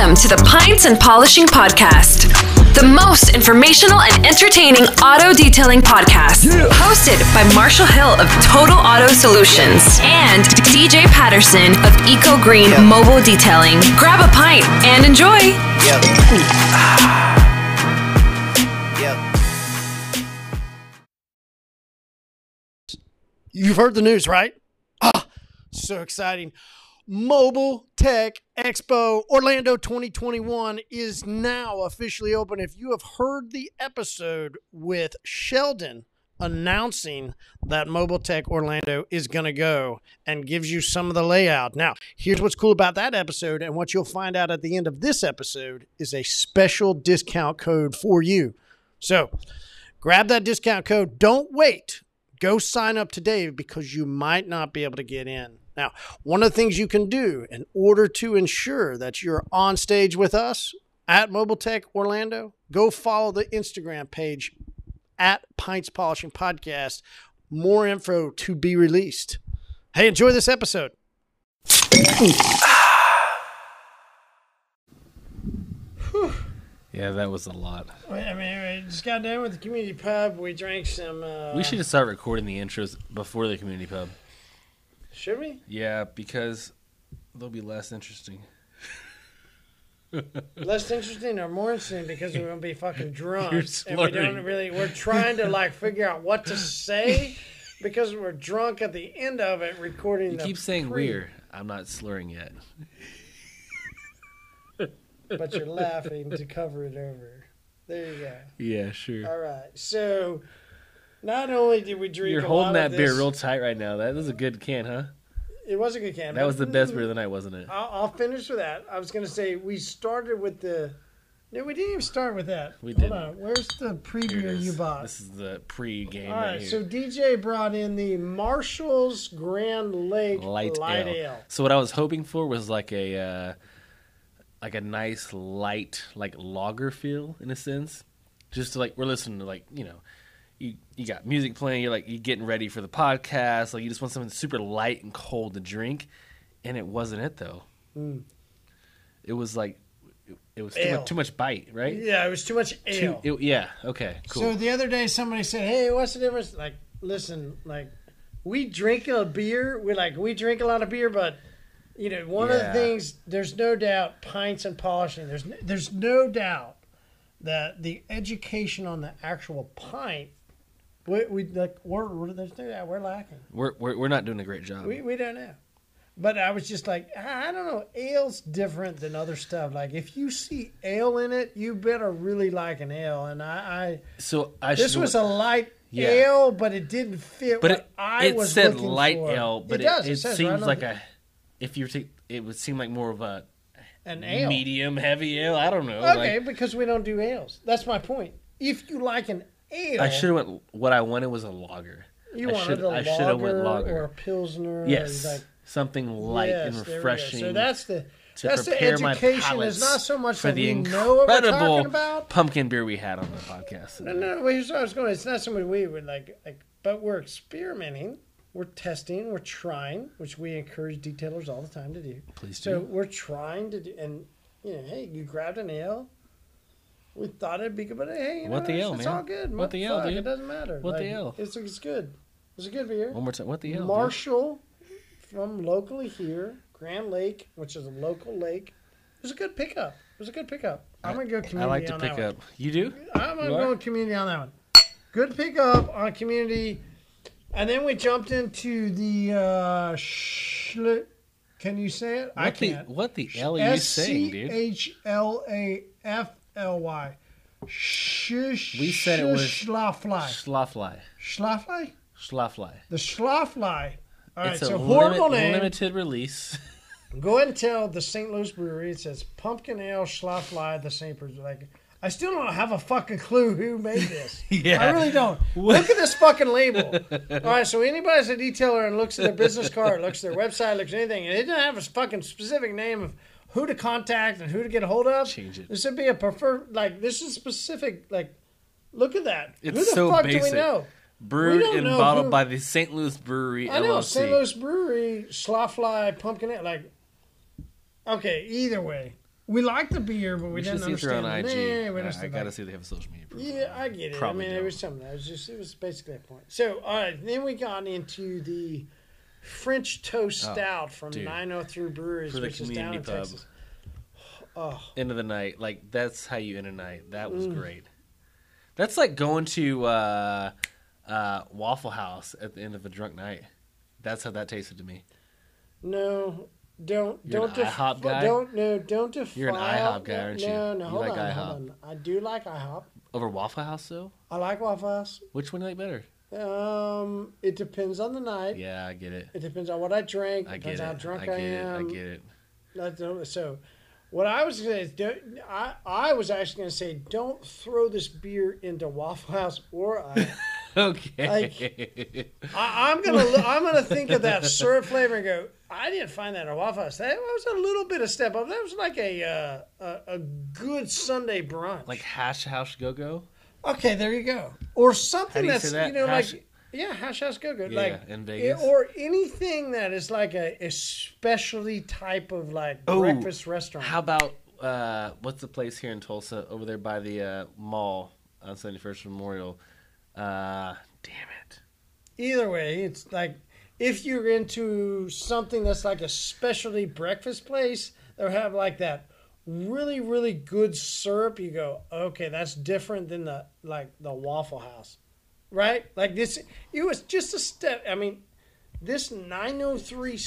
Welcome to the Pints and Polishing Podcast, the most informational and entertaining auto detailing podcast. Hosted by Marshall Hill of Total Auto Solutions and DJ Patterson of Eco Green Mobile Detailing. Grab a pint and enjoy. Yep. yep. You've heard the news, right? Ah, so exciting. Mobile Tech Expo Orlando 2021 is now officially open. If you have heard the episode with Sheldon announcing that Mobile Tech Orlando is going to go and gives you some of the layout. Now, here's what's cool about that episode and what you'll find out at the end of this episode is a special discount code for you. So, grab that discount code. Don't wait go sign up today because you might not be able to get in. Now, one of the things you can do in order to ensure that you're on stage with us at Mobile Tech Orlando, go follow the Instagram page at Pints Polishing Podcast. More info to be released. Hey, enjoy this episode. Yeah, that was a lot. I mean, we just got done with the community pub. We drank some. Uh, we should just start recording the intros before the community pub. Should we? Yeah, because they'll be less interesting. less interesting or more interesting because we're gonna be fucking drunk You're and we don't really we're trying to like figure out what to say because we're drunk at the end of it recording You the keep saying pre- we're. I'm not slurring yet. but you're laughing to cover it over there you go Yeah, sure. all right so not only did we drink You're holding that beer real tight right now. That was a good can, huh? it was a good can That was the best beer of the night, wasn't it? I'll, I'll finish with that i was gonna say we started with the no we didn't even start with that We on. where's the pre beer you bought This is the pre-game All right, right, so DJ brought in the Marshall's Grand Lake light, Light, ale. Ale. So what I was hoping for was like a uh, like a nice light like lager feel in a sense. Just to like we're listening to like you know you got music playing. You're like you're getting ready for the podcast. Like you just want something super light and cold to drink, and it wasn't it though. Mm. It was like it, was too much, too much bite, right? Yeah, it was too much Too, ale. it- yeah. Okay. Cool. So the other day, somebody said, "Hey, what's the difference?" Like, listen, like we drink a beer. We like we drink a lot of beer, but you know, one of the things there's no doubt pints and polishing. There's there's no doubt that the education on the actual pint. We, we like we're, we're there's no doubt we're lacking. we're, we're we're not doing a great job. We, we don't know. But I was just like, I don't know. Ale's different than other stuff. Like, if you see ale in it, you better really like an ale. And I, I so I this was a light Yeah. ale, but it didn't fit But it, I it was said light for. ale, but it, it, does. It, it seems right like the- a. If you were to, it would seem like more of a an ale. medium heavy ale. I don't know. Okay, Like, because we don't do ales. That's my point. If you like an ale, I should have went. What I wanted was a lager. You I wanted should- a I lager, went lager. or a pilsner. Yes, Like, something light yes, and there we go. refreshing. So that's the that's the education. Is not so much for that the we know what we're talking incredible about. pumpkin beer we had on the podcast. No, no, well, here's where I was going. It's not so much we would like, like, but we're experimenting, we're testing, we're trying, which we encourage detailers all the time to do. Please do. So we're trying to do, and you know, hey, you grabbed an ale. We thought it'd be good, but hey, you What know, the it's, ale, it's man? all good. What the Fuck, dude? It doesn't matter. What the Like, ale? It's it's good. It's a good beer. One more time. What the hell? dude? Marshall from locally here, Grand Lake, which is a local lake. It was a good pickup. It was a good pickup. I'm gonna go community I like to pick that one. up. You do? I'm gonna go community on that one. Good pickup on community, and then we jumped into the uh, Can you say it? I What the can't. what the hell are you S saying, dude? H L A F L Y. We said it was- Schlafly. Schlafly. Schlafly. Schlafly. The Schlafly. All right, it's a so horrible limit- name. limited release. Go ahead and tell the St. Louis Brewery. It says pumpkin ale Schlafly. The St. Like, I still don't have a fucking clue who made this. Yeah. I really don't. Look at this fucking label. All right, so anybody's a detailer and looks at their business card, looks at their website, looks at anything, and it doesn't have a fucking specific name of who to contact and who to get a hold of. Change it. This would be a preferred. Like this is specific. Like, look at that. It's who the so fuck do basic. we know? Brewed and bottled who- by the St. Louis Brewery I know LLC. St. Louis Brewery, Schlafly, Pumpkin Ale. Like, okay, either way, we like the beer, but we, we didn't on understand. IG. the name. We I, I gotta see they have a social media. profile. Yeah, I get it. Probably I mean, it don't. was something. That was just, it was basically a point. So, all right, then we got into the French Toast Oh, Stout from dude. 903 Breweries, For the which is down in pub. Texas. Oh, End of the night, like that's how you end a night. That Mm. was great. That's like going to uh, uh, Waffle House at the end of a drunk night. That's how that tasted to me. no, don't You're don't an IHOP guy? don't no don't defile. You're an IHOP guy, aren't you? No, no, You hold like on, IHOP. hold on. I do like IHOP. Over Waffle House, though. I like Waffle House. Which one do you like better? Um, it depends on the night. Yeah, I get it. It depends on what I drink. I depends get how it. drunk I get it. am. I get it. So, what I was going to say is, don't, I, I was actually going to say, don't throw this beer into Waffle House or I. Okay. I I'm gonna I'm gonna think of that syrup flavor and go. I didn't find that at Waffle House. That was a little bit of step up. That was like a uh, a, a good Sunday brunch. like hash house go go. Okay, there you go. Or something you that's that? you know Hash- like yeah, hash house go go Yeah, like in Vegas. or anything that is like a, a specialty type of like Oh, breakfast restaurant. How about uh, what's the place here in Tulsa over there by the uh, mall on Seventy First Memorial? Uh, damn it. Either way, it's like if you're into something that's like a specialty breakfast place, they'll have like that really really good syrup. You go, okay, that's different than the like the Waffle House, right? Like this, it was just a step. I mean, this 903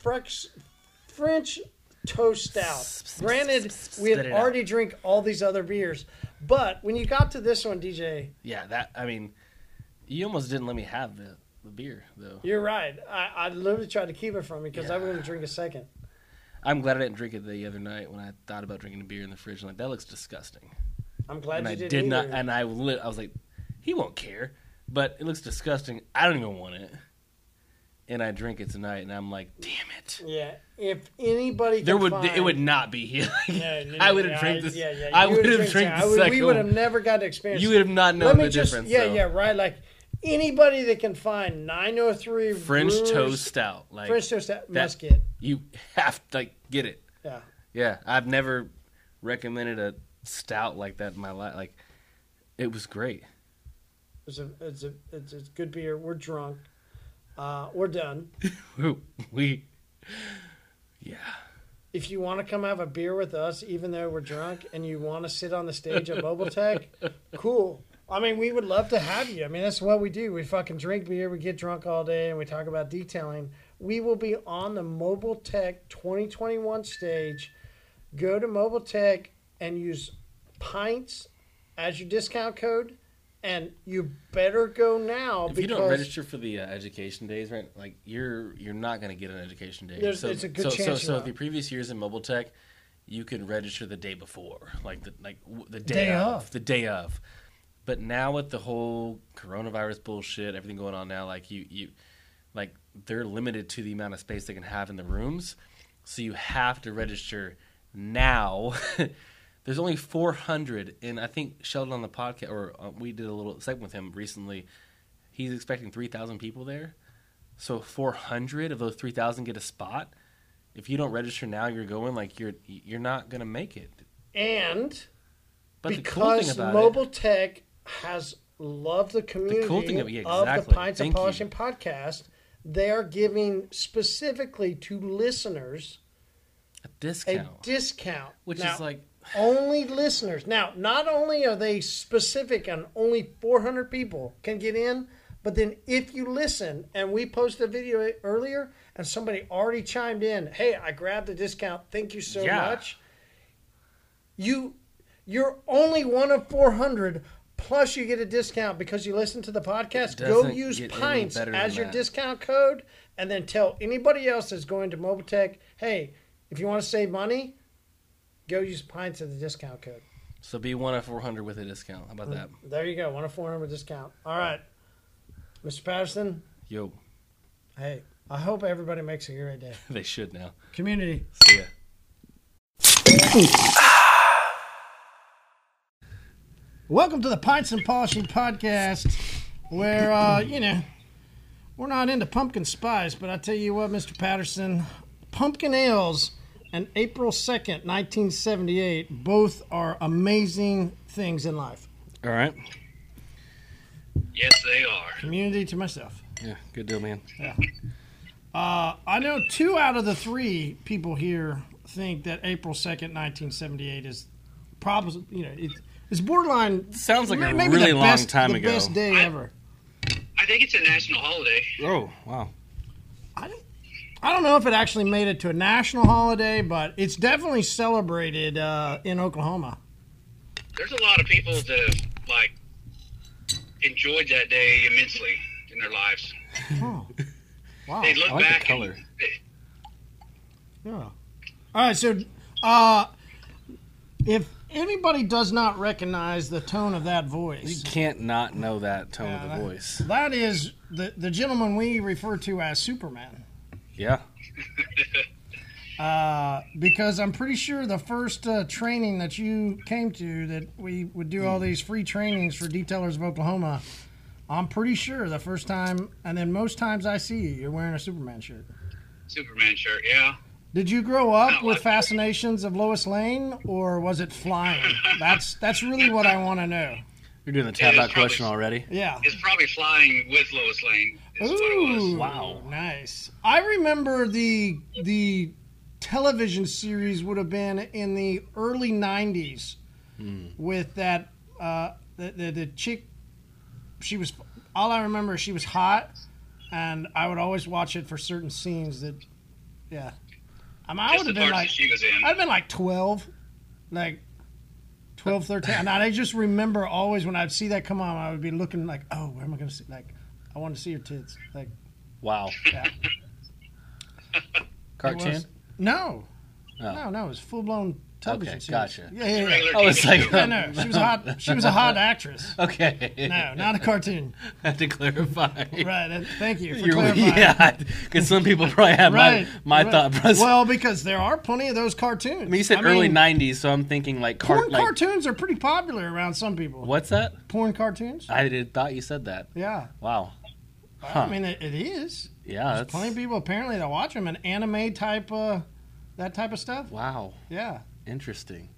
French French toast stout. Granted, we had it out. already drink all these other beers, but when you got to this one, DJ, Yeah, that. I mean, you almost didn't let me have the, the beer though. You're right. I, I literally tried to keep it from you because I Yeah. going to drink a second. I'm glad I didn't drink it the other night when I thought about drinking a beer in the fridge. I'm like, that looks disgusting. I'm glad and you I didn't not. And I lit. I was like, he won't care. But it looks disgusting. I don't even want it. And I drink it tonight, and I'm like, damn it. yeah, if anybody There would find, it would not be here. No, no, I would have yeah, drank this. Yeah, yeah, I would have drink drank the I would- We would have never got to experience. You would have not known the just, difference. yeah, though. yeah, right. Like anybody that can find 903 French Brewers- toast stout. Like French toast that- must get. you have to like get it. Yeah, Yeah, I've never recommended a stout like that in my life. Like, it was great. it's a it's a it's a good beer. We're drunk. Uh, we're done. we, yeah, If you want to come have a beer with us, even though we're drunk, and you want to sit on the stage at Mobile Tech, cool. I mean, we would love to have you. I mean, that's what we do. We fucking drink beer, we get drunk all day, and we talk about detailing. We will be on the Mobile Tech 2021 stage. Go to Mobile Tech and use pints as your discount code, and you better go now if you don't register for the uh, education days, right? Like, you're you're not going to get an education day. There's- so, it's a good so, chance So, so won't. the previous years in mobile tech, you could register the day before, like the like w- the day, Day of, of. the day of. But now with the whole coronavirus bullshit, everything going on now, like you you, like they're limited to the amount of space they can have in the rooms, so you have to register now. There's only 400, and I think Sheldon on the podcast, or uh, we did a little segment with him recently. He's expecting 3,000 people there. So 400 of those 3,000 get a spot. If you don't register now, you're going like you're you're not gonna make it. and But cool because about Mobile Tech has loved the community cool thing of- yeah, of the. Pints Thank and you. Podcast, they are giving specifically to listeners a a discount, discount. which Now, is like only listeners. Now, not only are they specific and only 400 people can get in, but then if you listen and we posted a video earlier and somebody already chimed in, "Hey, I grabbed the discount. Thank you so Yeah. much." You you're only one of 400 plus you get a discount because you listen to the podcast. Go doesn't use get any pints better as your that. discount code and then tell anybody else that's going to Mobile Tech, "Hey, if you want to save money, go use pints as the discount code. so be one of 400 with a discount. How about that? There you go, one of four hundred discount. All right, Mr. Patterson. Yo, Hey, I hope everybody makes a great day. they should now. Community. See ya. Welcome to the Pints and Polishing Podcast, where uh, you know we're not into pumpkin spice, but I tell you what, Mr. Patterson, pumpkin ales and April 2nd, 1978, both are amazing things in life. All right. Yes, they are. Community to myself. Yeah, good deal, man. Uh, I know two out of the three people here think that April 2nd, 1978 is probably, you know, it's, it's borderline. Sounds like a maybe really the long best, time the ago. best day ever. I think it's a national holiday. Oh, wow. I don't, I don't know if it actually made it to a national holiday, but it's definitely celebrated uh, in Oklahoma. There's a lot of people that like enjoyed that day immensely in their lives. Oh, wow. They look I like the color. and Yeah. All right, so uh, if anybody does not recognize the tone of that voice. You can't not know that tone Yeah, of the that- voice. that is the the gentleman we refer to as Superman. Yeah. Uh, because I'm pretty sure the first uh, training that you came to, that we would do all these free trainings for detailers of Oklahoma. I'm pretty sure the first time, and then most times I see you, you're wearing a Superman shirt. Superman shirt. Yeah. Did you grow up No, with fascinations of Lois Lane, or was it flying? That's that's really what I want to know. You're doing the Yeah, tap out question probably- already. Yeah. It's probably flying with Lois Lane. Is what it was. Ooh, Wow. nice. I remember the the television series would have been in the early '90s with that uh, the, the the chick. She was all I remember. is She was hot, and I would always watch it for certain scenes. That, yeah, I, mean, I would have been like she was in. I'd been like 12, like 12, 13. And I just remember always when I'd see that come on, I would be looking like, oh, where am I going to see? Like, I want to see your tits. Like, Wow. yeah. Cartoon? No. Oh. No, no, it was full blown television Okay, series. gotcha. Yeah, yeah, yeah. Regular I was TV like, show. Yeah, no, she was a hot. She was a hot actress. okay. No, not a cartoon. I had to clarify. Right. and Thank you for You're, clarifying. yeah, because some people probably have Right. my, my right. thought process. Well, because there are plenty of those cartoons. I mean, you said I early mean, '90s, so I'm thinking like, car- Porn like cartoons are pretty popular around some people. what's that? Porn cartoons? I did thought you said that. Yeah. Wow. Huh. I mean, it, it is. Yeah, that's Plenty of people apparently that watch them and anime type, uh, that type of stuff. wow. Yeah, Interesting.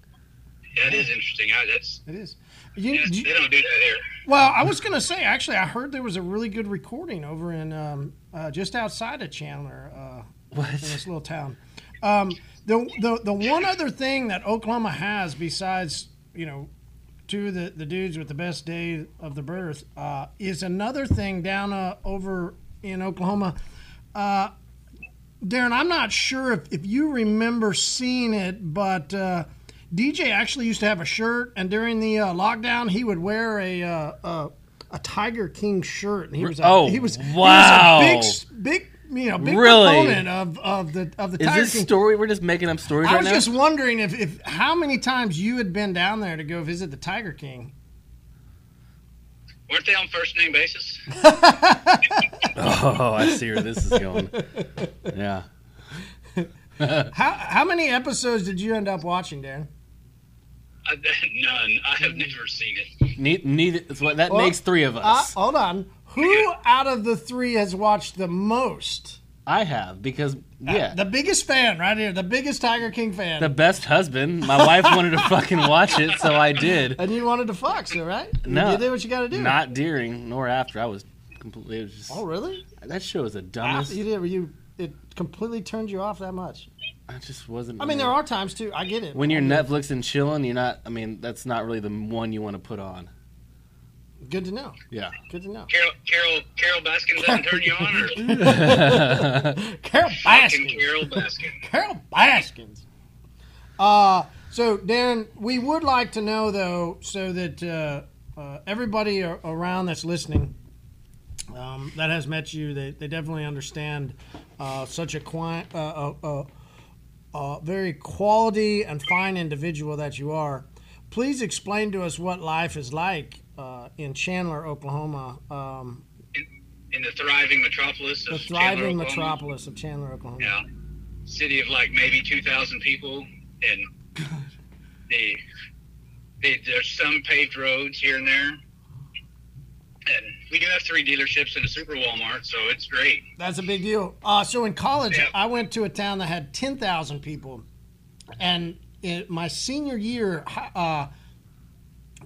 Yeah, it is interesting. I, that's it is. You, yes, you- they don't do that here. well, I was gonna say actually, I heard there was a really good recording over in um, uh, just outside of Chandler, uh, What? in this little town. Um, the, the the one other thing that Oklahoma has besides you know two of the, the dudes with the best day of the birth uh, is another thing down uh, over in Oklahoma. Uh, Darren, I'm not sure if, if you remember seeing it, but uh, DJ actually used to have a shirt, and during the uh, lockdown, he would wear a uh, uh, a Tiger King shirt, and he was a, Oh, he was wow. he was a big big you know big Really? proponent of, of the of the Is Tiger this King. story? We're just making up stories I right was now. just wondering if, if how many times you had been down there to go visit the Tiger King. Weren't they on first name basis? Oh, I see where this is going. Yeah. How how many episodes did you end up watching, Dan? I, none. I have never seen it. Ne- neither. It's what that Well, makes three of Uh, us. hold on. Who out of the three has watched the most? I have because yeah, The biggest fan right here. The biggest Tiger King fan. the best husband. My wife wanted to fucking watch it, so I did. and you wanted to fuck, so right? You No, you did what you got to do. Not during nor after. I was completely. It was just, Oh, really? that show is the Ah, dumbest. you did. You it completely turned you off that much. I just wasn't. I mean, there are times too. I get it. when you're Netflix and chilling, you're not. I mean, that's not really the one you want to put on. It. Good to know. Yeah. Good to know. Carole Carole Carole Baskin doesn't turn you on, or Carole Baskin. Carole Baskin? Carole Baskins. Uh, so Darren, we would like to know though, so that uh, uh, everybody a- around that's listening um, that has met you, they, they definitely understand uh, such a, qui- uh, uh, uh, very quality and fine individual that you are. Please explain to us what life is like uh, in Chandler, Oklahoma, um, In the thriving metropolis the of Chandler, thriving Oklahoma. metropolis of Chandler, Oklahoma. Yeah, city of like maybe two thousand people, and the, the there's some paved roads here and there, and we do have three dealerships and a super Walmart, so it's great. That's a big deal. Uh, so in college, Yeah. I went to a town that had 10,000 people, and in my senior year, uh,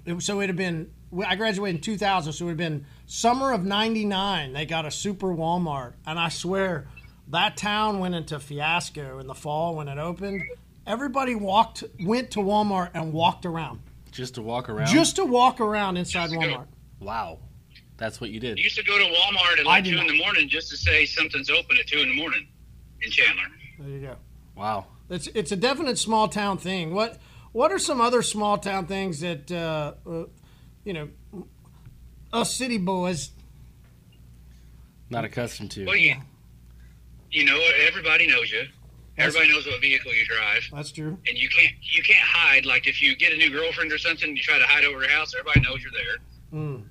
it, so it had been I graduated in 2000, so it would have been summer of '99. They got a super Walmart, and I swear that town went into fiasco in the fall when it opened. Everybody walked, went to Walmart and walked around. Just to walk around. Just to walk around inside Just to go. Walmart. wow, that's what you did. You used to go to Walmart at like two in the morning just to say something's open at two in the morning in Chandler. There you go. Wow. It's it's a definite small town thing. What what are some other small town things that uh, uh, you know us city boys? Not accustomed to. Well, you you know everybody knows you. Everybody knows what vehicle you drive, That's true. and you can't you can't hide. Like if you get a new girlfriend or something, you try to hide over her house. Everybody knows you're there. Mm.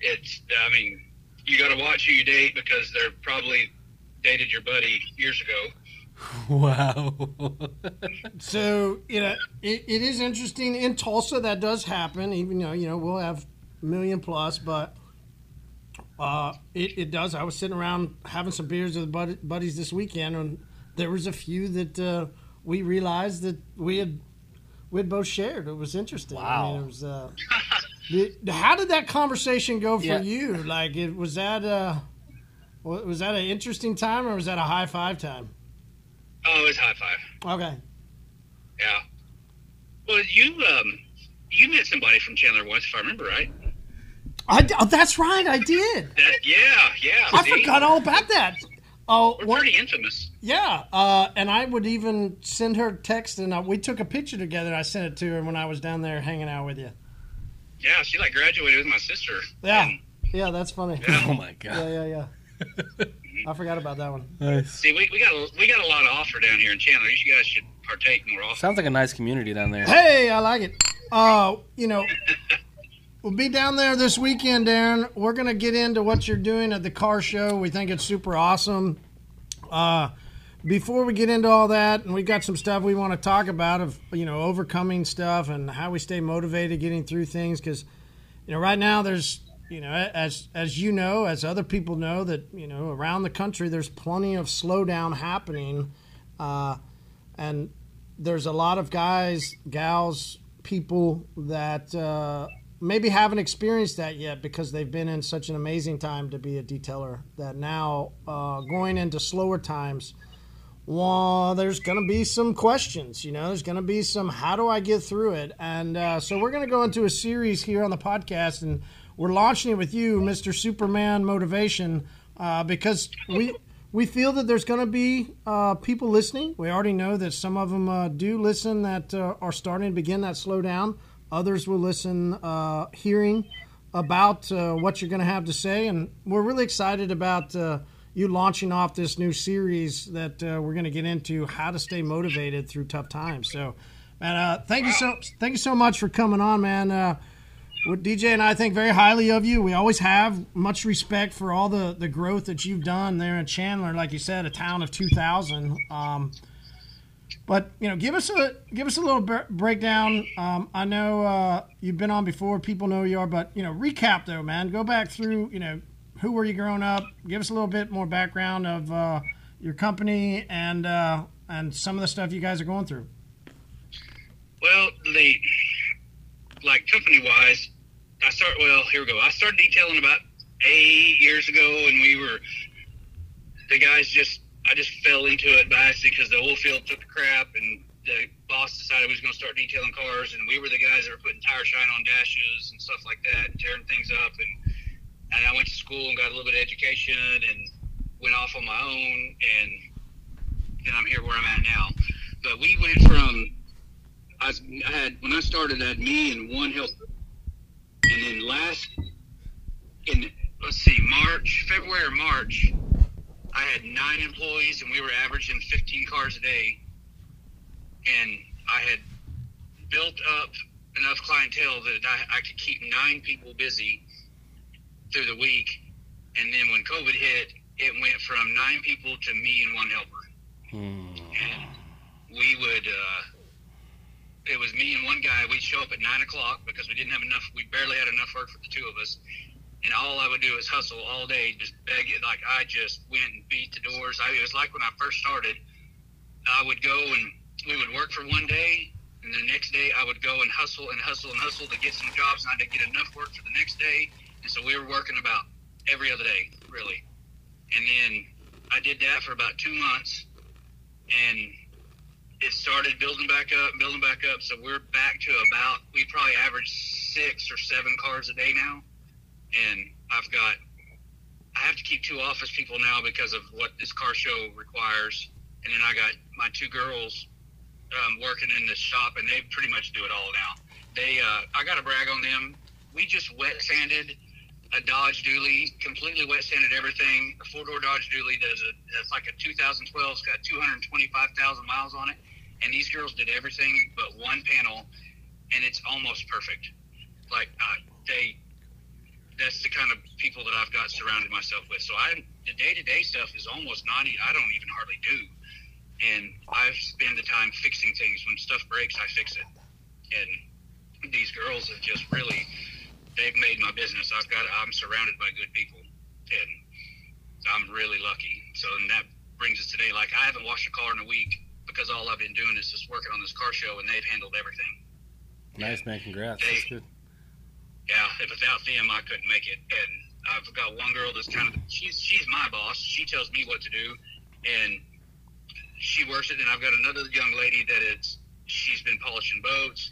It's I mean you got to watch who you date because they're probably dated your buddy years ago. Wow. So you know it, it is interesting in Tulsa that does happen. Even though you know we'll have a million plus, but uh, it, it does. I was sitting around having some beers with bud- buddies this weekend, and there was a few that uh, we realized that we had we had both shared. It was interesting. I Wow. mean, it was. Uh, the, how did that conversation go for Yeah. you? Like, it was that uh, wa- was that an interesting time or was that a high five time? Oh, it's high five. Okay. Yeah. Well, you um you met somebody from Chandler once, if I remember right. I, d- oh, that's right. I did. That, yeah, yeah. I see? forgot all about that. Oh, We're one- pretty infamous. yeah. Uh, and I would even send her text, and uh, we took a picture together. I sent it to her when I was down there hanging out with you. Yeah, she like graduated with my sister. Yeah. And, Yeah, that's funny. oh my god. Yeah, god. yeah, yeah. I forgot about that one. Nice. see, we, we got a, we got a lot of offer down here in Chandler. You guys should partake more often. Sounds like a nice community down there. Hey, I like it. Uh, you know, we'll be down there this weekend, Darren. We're gonna get into what you're doing at the car show. We think it's super awesome. Uh, before we get into all that, and we've got some stuff we want to talk about of you know overcoming stuff and how we stay motivated getting through things because you know right now there's you know as as you know as other people know that you know around the country there's plenty of slowdown happening uh, and there's a lot of guys gals people that uh, maybe haven't experienced that yet because they've been in such an amazing time to be a detailer that now uh, going into slower times well, there's going to be some questions. You know, there's going to be some how do I get through it? And uh, so we're going to go into a series here on the podcast, and we're launching it with you, Mr. Superman Motivation, uh, because we we feel that there's going to be uh, people listening. We already know that some of them uh, do listen that uh, are starting to begin that slowdown. Others will listen, uh, hearing about uh, what you're going to have to say, and we're really excited about you launching off this new series that we're going to get into how to stay motivated through tough times. So, man, thank you so thank you so much for coming on, man. DJ and I think very highly of you. We always have much respect for all the the growth that you've done there in Chandler, like you said, a town of two thousand. Um, but you know, give us a give us a little bre- breakdown. Um, I know uh, you've been on before; people know who you are. But you know, recap though, man. Go back through. You know, who were you growing up? Give us a little bit more background of uh, your company and uh, and some of the stuff you guys are going through. Well, the like company wise, I start. Well, here we go. I started detailing about eight years ago, and we were the guys just. I just fell into it by because the oil field took the crap, and the boss decided we was going to start detailing cars, and we were the guys that were putting tire shine on dashes and stuff like that, tearing things up. And and I went to school and got a little bit of education, and went off on my own, and then I'm here where I'm at now. But we went from I, I had when I started, I had me and one helper, and then last in let's see, March, February or March, I had nine employees, and we were averaging 15 cars a day, and I had built up enough clientele that I, I could keep nine people busy through the week, and then when COVID hit, it went from nine people to me and one helper. And we would uh, it was me and one guy we'd show up at nine o'clock because we didn't have enough we barely had enough work for the two of us and all i would do is hustle all day just beg it like i just went and beat the doors I, it was like when i first started i would go and we would work for one day, and the next day I would go and hustle and hustle and hustle to get some jobs, and I would get enough work for the next day. And so we were working about every other day, really. And then I did that for about two months, and it started building back up, building back up. So we're back to about we probably average six or seven cars a day now, and I've got I have to keep two office people now because of what this car show requires, and then I got my two girls um, working in the shop, and they pretty much do it all now. They uh, I got to brag on them. We just wet sanded a Dodge Dually, completely wet sanded everything. A four door Dodge Dually does a that's like a 2012. It's got 225,000 miles on it, and these girls did everything but one panel, and it's almost perfect. Like uh, they, that's the kind of people that I've got surrounded myself with. So I the day to day stuff is almost not. I don't even hardly do, and I spend the time fixing things. When stuff breaks, I fix it, and these girls have just really they've made my business. I've got I'm surrounded by good people, and I'm really lucky. So and that brings us today. Like I haven't washed a car in a week because all I've been doing is just working on this car show, and they've handled everything. Nice man, congrats. They- That's good. Yeah, if without them, I couldn't make it. And I've got one girl that's kind of she's she's my boss. She tells me what to do, and she works it. And I've got another young lady that is she's been polishing boats.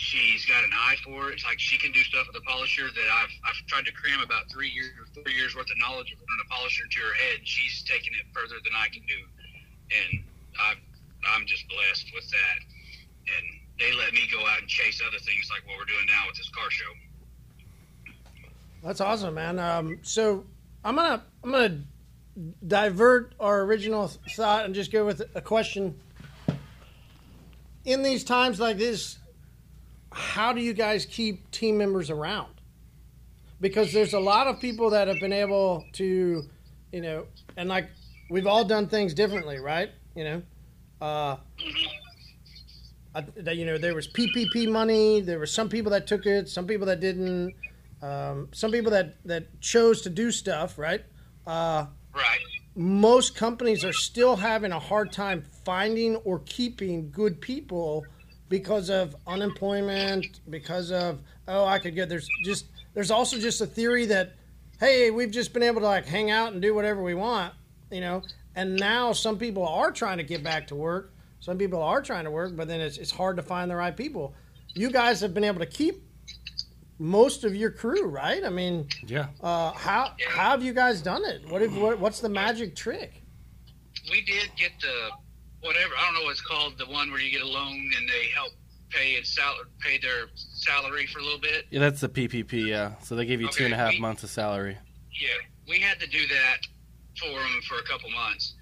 She's got an eye for it. It's like she can do stuff with a polisher that I've I've tried to cram about three years or four years worth of knowledge of putting a polisher into her head. She's taking it further than I can do, and I I'm just blessed with that. And they let me go out and chase other things like what we're doing now with this car show. That's awesome, man. Um, so I'm gonna I'm gonna divert our original thought and just go with a question. In these times like this, how do you guys keep team members around? Because there's a lot of people that have been able to, you know, and like we've all done things differently, right? You know, uh, I, that, you know, there was PPP money. There were some people that took it, some people that didn't. Um, some people that that chose to do stuff, right? Uh, Right. most companies are still having a hard time finding or keeping good people because of unemployment, because of oh, I could get there's just there's also just a theory that hey, we've just been able to like hang out and do whatever we want, you know. And now some people are trying to get back to work. Some people are trying to work, but then it's it's hard to find the right people. You guys have been able to keep most of your crew, right? I mean, Yeah. uh, how how have you guys done it? What, if what what's the magic trick? We did get the whatever I don't know what it's called, the one where you get a loan and they help pay its sal- pay their salary for a little bit. Yeah, that's the PPP. Yeah. So they give you two Okay, half we- months of salary. Yeah, we had to do that for them for a couple months,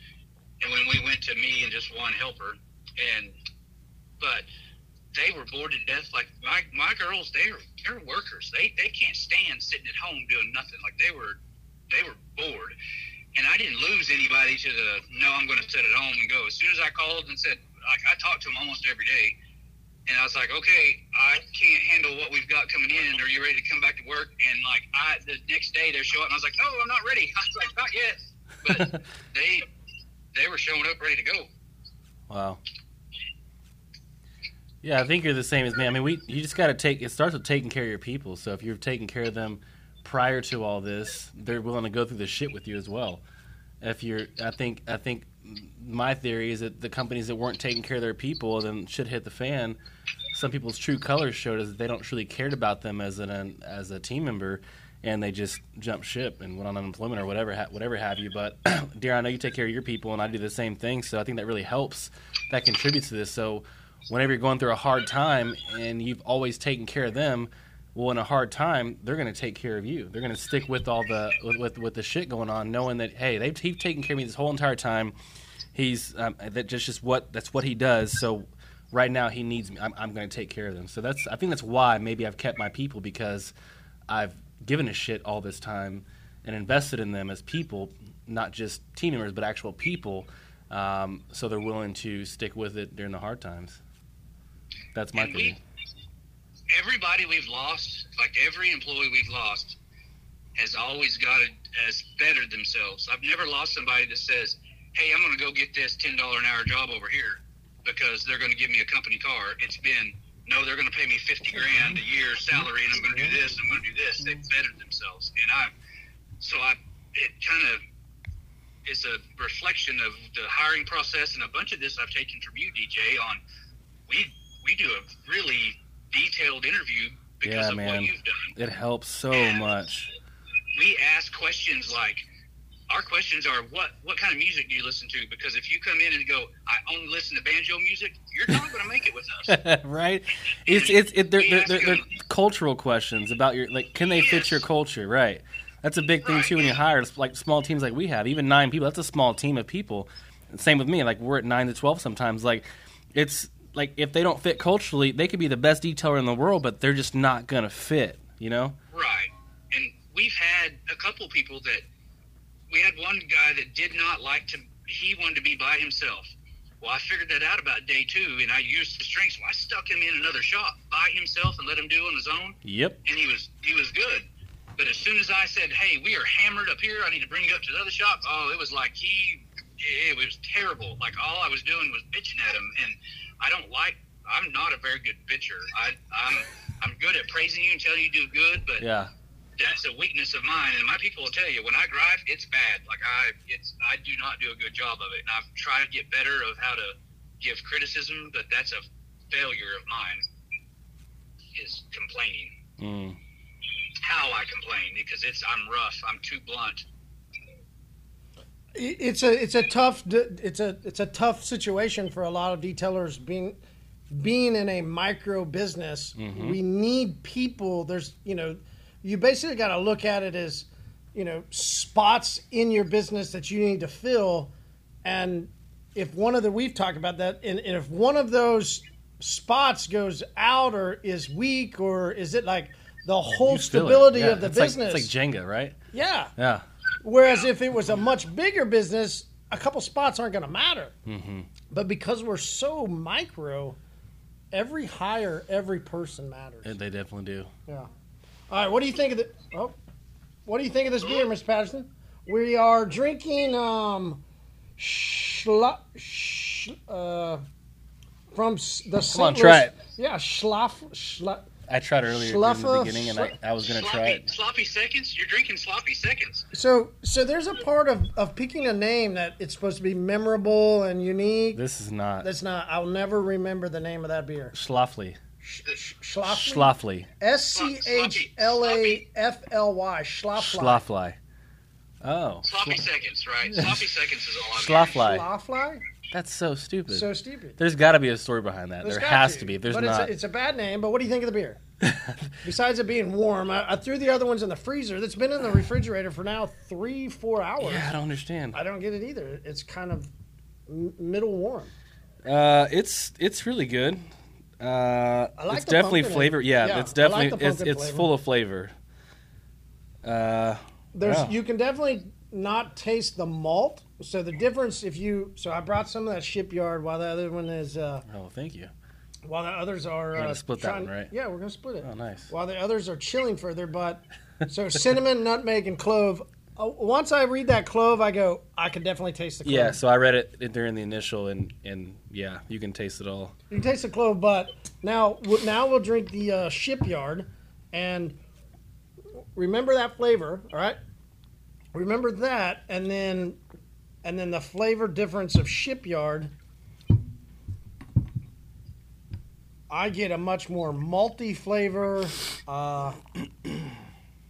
and when we went to me and just one helper, and but they were bored to death. Like my my girls, they're they're workers. They they can't stand sitting at home doing nothing. Like they were they were bored. And I didn't lose anybody to the no, I'm going to sit at home and go. As soon as I called and said, like I talked to them almost every day, and I was like, okay, I can't handle what we've got coming in. Are you ready to come back to work? And like I, the next day they show up, and I was like, no, I'm not ready. I was like, not yet. But they they were showing up ready to go. Wow. Yeah, I think you're the same as me. I mean, we you just got to take. It starts with taking care of your people. So if you're taking care of them prior to all this, they're willing to go through the shit with you as well. If you're, I think, I think my theory is that the companies that weren't taking care of their people, then shit hit the fan. Some people's true colors showed us that they don't really cared about them as an as a team member, and they just jumped ship and went on unemployment or whatever, ha- whatever have you. But dear, I know you take care of your people, and I do the same thing. So I think that really helps. That contributes to this. So whenever you're going through a hard time and you've always taken care of them, well, in a hard time, they're going to take care of you. They're going to stick with all the with, with with the shit going on, knowing that hey, they've he's taken care of me this whole entire time. He's um, that just just what that's what he does. So right now he needs me. I'm, I'm going to take care of them. So that's I think that's why maybe I've kept my people because I've given a shit all this time and invested in them as people, not just team members, but actual people. Um, so they're willing to stick with it during the hard times. That's my And theory. Everybody we've lost, like every employee we've lost, has always got it as bettered themselves. I've never lost somebody that says, "Hey, I'm going to go get this ten dollar an hour job over here." because they're going to give me a company car. It's been no, they're going to pay me fifty grand a year salary, and I'm going to do this. I'm going to do this. They've bettered themselves, and I, so I, it kind of is a reflection of the hiring process, and a bunch of this I've taken from you, DJ. On we we do a really detailed interview because Yeah, of man. what you've done It helps so much. we ask questions like our questions are what what kind of music do you listen to because if you come in and go i only listen to banjo music you're not going to make it with us right? It's it's it, they're, they're, they're, they're cultural questions about your like can they fit your culture, right? That's a big thing Right. too when you hire like small teams like we have, even nine people. That's a small team of people. Same with me. Like we're at nine to twelve sometimes. Like it's like if they don't fit culturally, they could be the best detailer in the world, but they're just not gonna fit. You know? right and we've had a couple people that we had one guy that did not like to he wanted to be by himself well i figured that out about day two and i used his strengths so i stuck him in another shop by himself and let him do on his own Yep. and he was he was good. But as soon as I said, "Hey, we are hammered up here. I need to bring you up to the other shop," oh, it was like he, it was terrible. Like all I was doing was bitching at him, and I don't like. I'm not a very good bitcher. I, I'm I'm good at praising you and telling you do good, but Yeah. that's a weakness of mine. And my people will tell you when I gripe, it's bad. Like I, it's I do not do a good job of it. And I've tried to get better of how to give criticism, but that's a failure of mine. Is complaining Mm. how I complain because it's I'm rough. I'm too blunt. It- it's a it's a tough it's a it's a tough situation for a lot of detailers being being in a micro business. Mm-hmm. We need people. There's you know, you basically got to look at it as you know spots in your business that you need to fill, and if one of the we've talked about that, and, and if one of those spots goes out or is weak or is it like the whole stability Yeah, of the it's like- business? it's like Jenga, right? yeah. Yeah. Whereas if it was a much bigger business, a couple spots aren't going to matter. Mm-hmm. But because we're so micro, every hire, every person matters. They they definitely do. Yeah. All right. What do you think of the? Oh, what do you think of this beer, Mr. Patterson? We are drinking um, schla, sh, uh, from the St. on, Louis- try it. Yeah, schlaf, schla, I tried earlier in the beginning, and I, I was gonna try it. Sloppy seconds. You're drinking sloppy seconds. So, so there's a part of, of picking a name that it's supposed to be memorable and unique. This is not That's not. I'll never remember the name of that beer. Schlafly. Schlafly. Schlafly. S C H L A F L Y. Schlafly. Schlafly. Oh, Sloppy seconds, right? Sloppy seconds is all I'm Schlafly. Schlafly. That's so stupid. So stupid. There's got to be a story behind that. There's there has to. be. If there's but not, It's a, it's a bad name. But what do you think of the beer? Besides it being warm, I, I threw the other ones in the freezer. That's been in the refrigerator for now three, four hours. yeah, I don't understand. I don't get it either. It's kind of middle warm. Uh, it's it's really good. Uh, like it's the definitely flavor. Yeah, yeah, it's I like definitely it's it's flavor. full of flavor. Uh, There's Wow. you can definitely not taste the malt. So the difference if you so I brought some of that shipyard while the other one is uh oh, thank you. while the others are gonna uh, split that one, right? Yeah, we're gonna split it. Oh, nice. While the others are chilling further, but so cinnamon, nutmeg, and clove. Uh, once I read that clove, I go, I can definitely taste the clove. Yeah, so I read it during the initial, and and yeah, you can taste it all. You can taste the clove, but now w- now we'll drink the uh, shipyard, and remember that flavor. All right, remember that, and then and then the flavor difference of shipyard. I get a much more malty flavor. Uh,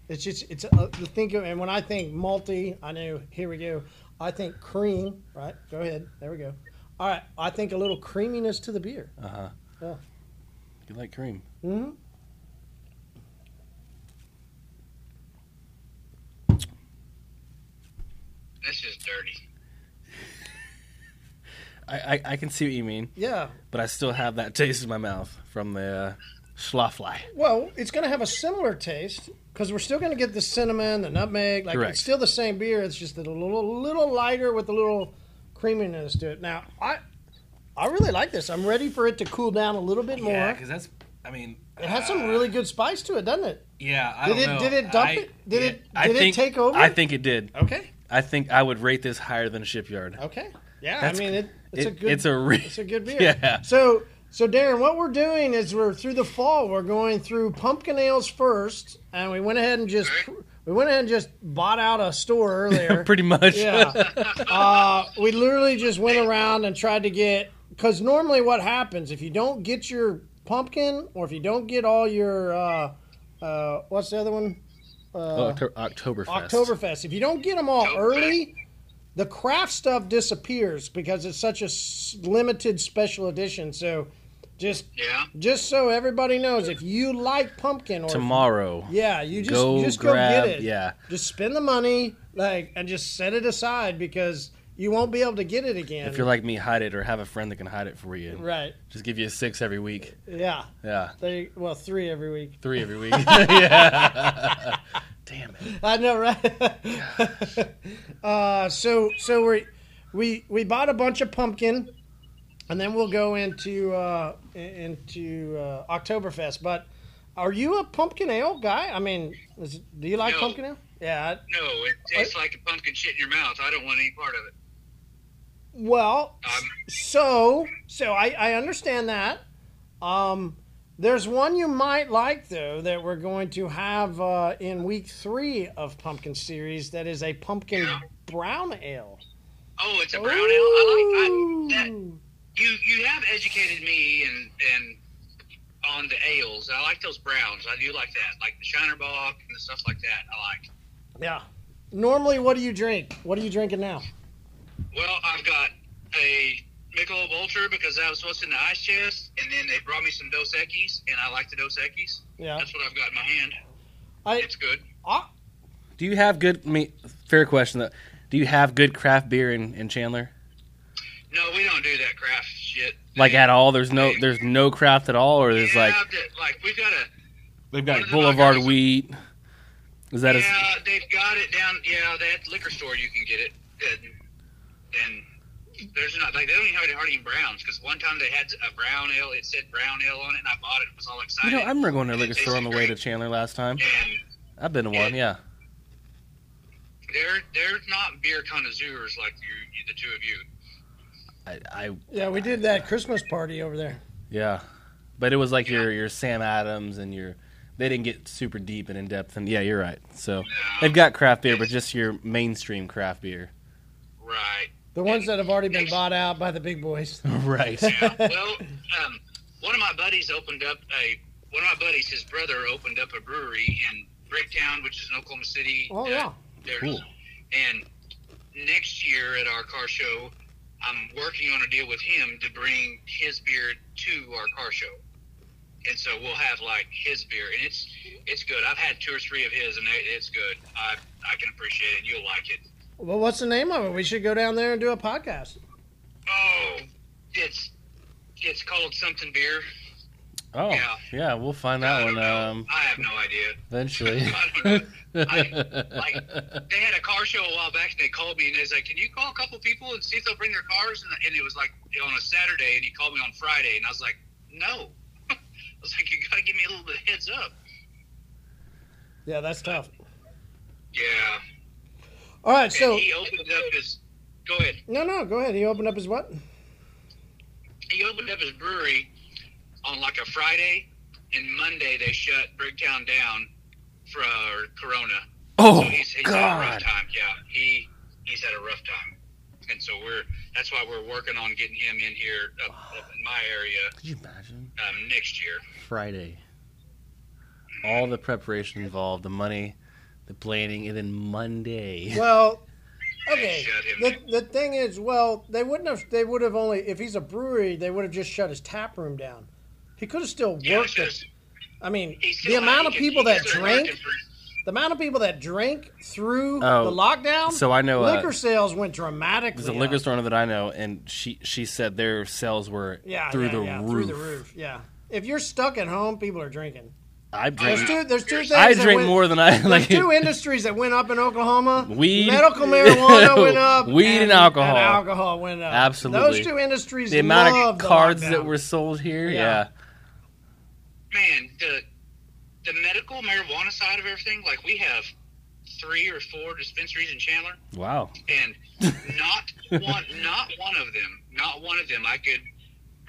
it's just it's uh, the think of and when I think malty, I know here we go. I think cream. Right, go ahead. There we go. All right, I think a little creaminess to the beer. Uh huh. Yeah. You like cream? hmm That's just dirty. I, I I can see what you mean, Yeah. but I still have that taste in my mouth from the uh, Schlafly. Well, it's going to have a similar taste because we're still going to get the cinnamon, the nutmeg. Like Correct. it's still the same beer. It's just a little little lighter with a little creaminess to it. Now, I I really like this. I'm ready for it to cool down a little bit more. Yeah, because that's. I mean, it has some really good spice to it, doesn't it? yeah. I Did don't it- know. did it dump I- it? Did it- I did it think- take over? I think it did. Okay. I think I would rate this higher than a Shipyard. Okay. Yeah. That's- I mean, it It's a good. it's a re- It's a good beer. Yeah. So, so Darren, what we're doing is we're through the fall. We're going through pumpkin ales first, and we went ahead and just we went ahead and just bought out a store earlier. Pretty much. yeah. Uh, we literally just went around and tried to get because normally what happens if you don't get your pumpkin or if you don't get all your uh, uh, what's the other one Oh, uh, Octo- Oktoberfest. Oktoberfest. If you don't get them all early, the craft stuff disappears because it's such a s- limited special edition. So, just Yeah. just so everybody knows, if you like pumpkin or Tomorrow. yeah, you just Go you just grab- go get it. yeah. just spend the money like and just set it aside because you won't be able to get it again. If you're like me, hide it or have a friend that can hide it for you. right, Just give you a six every week. yeah, Yeah. they well three every week. Three every week. yeah. Damn it. I know, right? uh, so so we we we bought a bunch of pumpkin, and then we'll go into uh, into uh, Oktoberfest. But are you a pumpkin ale guy? I mean, is, do you like No. pumpkin ale? Yeah. I- No, it tastes like a pumpkin shit in your mouth. I don't want any part of it. Well, Um, so so I I understand that. Um, there's one you might like though that we're going to have uh, in week three of Pumpkin Series. That is a pumpkin Yeah. brown ale. oh, it's a brown ale. I like I, that. You you have educated me and and on the ales. I like those browns. I do like that, like the Shiner Bock and the stuff like that. I like. Yeah. Normally, what do you drink? What are you drinking now? Well, I've got a Michelob Ultra because that was what's in the ice chest, and then they brought me some Dos Equis, and I like the Dos Equis. Yeah. That's what I've got in my hand. I It's good. ah, Do you have good? I mean, fair question though. Do you have good craft beer in, in Chandler? No, we don't do that craft shit. Like at all? There's no there's no craft at all, or there's yeah, like like we've got a they've got the Boulevard Buckeyes- Wheat. Is that a, yeah, they've got it down. Yeah, that liquor store you can get it, and, and there's not like they don't even have it hardly in Browns because one time they had a brown ale. It said brown ale on it, and I bought it. and Was all you know? I remember going to a liquor store on the tasted way to. Chandler last time. And I've been to one. Yeah. they're they're not beer connoisseurs like you, you the two of you. I, I yeah, we did that Christmas party over there. yeah, but it was like Yeah. your your Sam Adams and your. They didn't get super deep and in depth, and yeah, you're right. So No, they've got craft beer, but just your mainstream craft beer. right. The ones that have already been bought out by the big boys. right. Yeah. well, um, one of my buddies opened up a. One of my buddies, his brother, opened up a brewery in Bricktown, which is in Oklahoma City. Oh Uh, yeah. there's- Cool. And next year at our car show, I'm working on a deal with him to bring his beer to our car show. And so we'll have like his beer, and it's it's good. I've had two or three of his, and it's good. I I can appreciate it. You'll like it. Well, what's the name of it? We should go down there and do a podcast. Oh, it's it's called something beer. Oh Yeah. yeah, we'll find I that don't one um, I have no idea. eventually. I don't know. like they had a car show a while back, and they called me and they was like, "Can you call a couple people and see if they'll bring their cars?" And, and it was like on a Saturday, and he called me on Friday, and I was like, "No." I was like, "You gotta give me a little bit of heads up." Yeah, that's tough. Yeah. All right, And so he opened up his. Go ahead. no, no, go ahead. He opened up his what? He opened up his brewery on like a Friday, and Monday they shut Bricktown down for Corona. oh so he's, he's had a rough God! time. Yeah, he he's had a rough time, and so we're that's why we're working on getting him in here up, up in my area Could you imagine um, next year. Friday? All the preparation involved, the money, the planning, and then Monday. Well, okay. The, the thing is, well, they wouldn't have. They would have only if he's a brewery, they would have just shut his tap room down. He could have still Yeah, worked it's it. I mean, the amount of people that can still drank, work it for- the amount of people that drink through Oh, the lockdown. so I know, uh, liquor sales went dramatically. There's a liquor up. store that I know, and she she said their sales were Yeah, through yeah, the yeah, roof. through the roof. Yeah. If you're stuck at home, people are drinking. I There's drink. two. There's two things. I drink went- more than I There's like. two industries that went up in Oklahoma. Weed. medical marijuana went up. Weed and alcohol. And alcohol went up. Absolutely. Those two industries. the amount love of cards that were sold here, Yeah. yeah. man, the the medical marijuana side of everything, like we have three or four dispensaries in Chandler, Wow. and not one, not one of them not one of them I could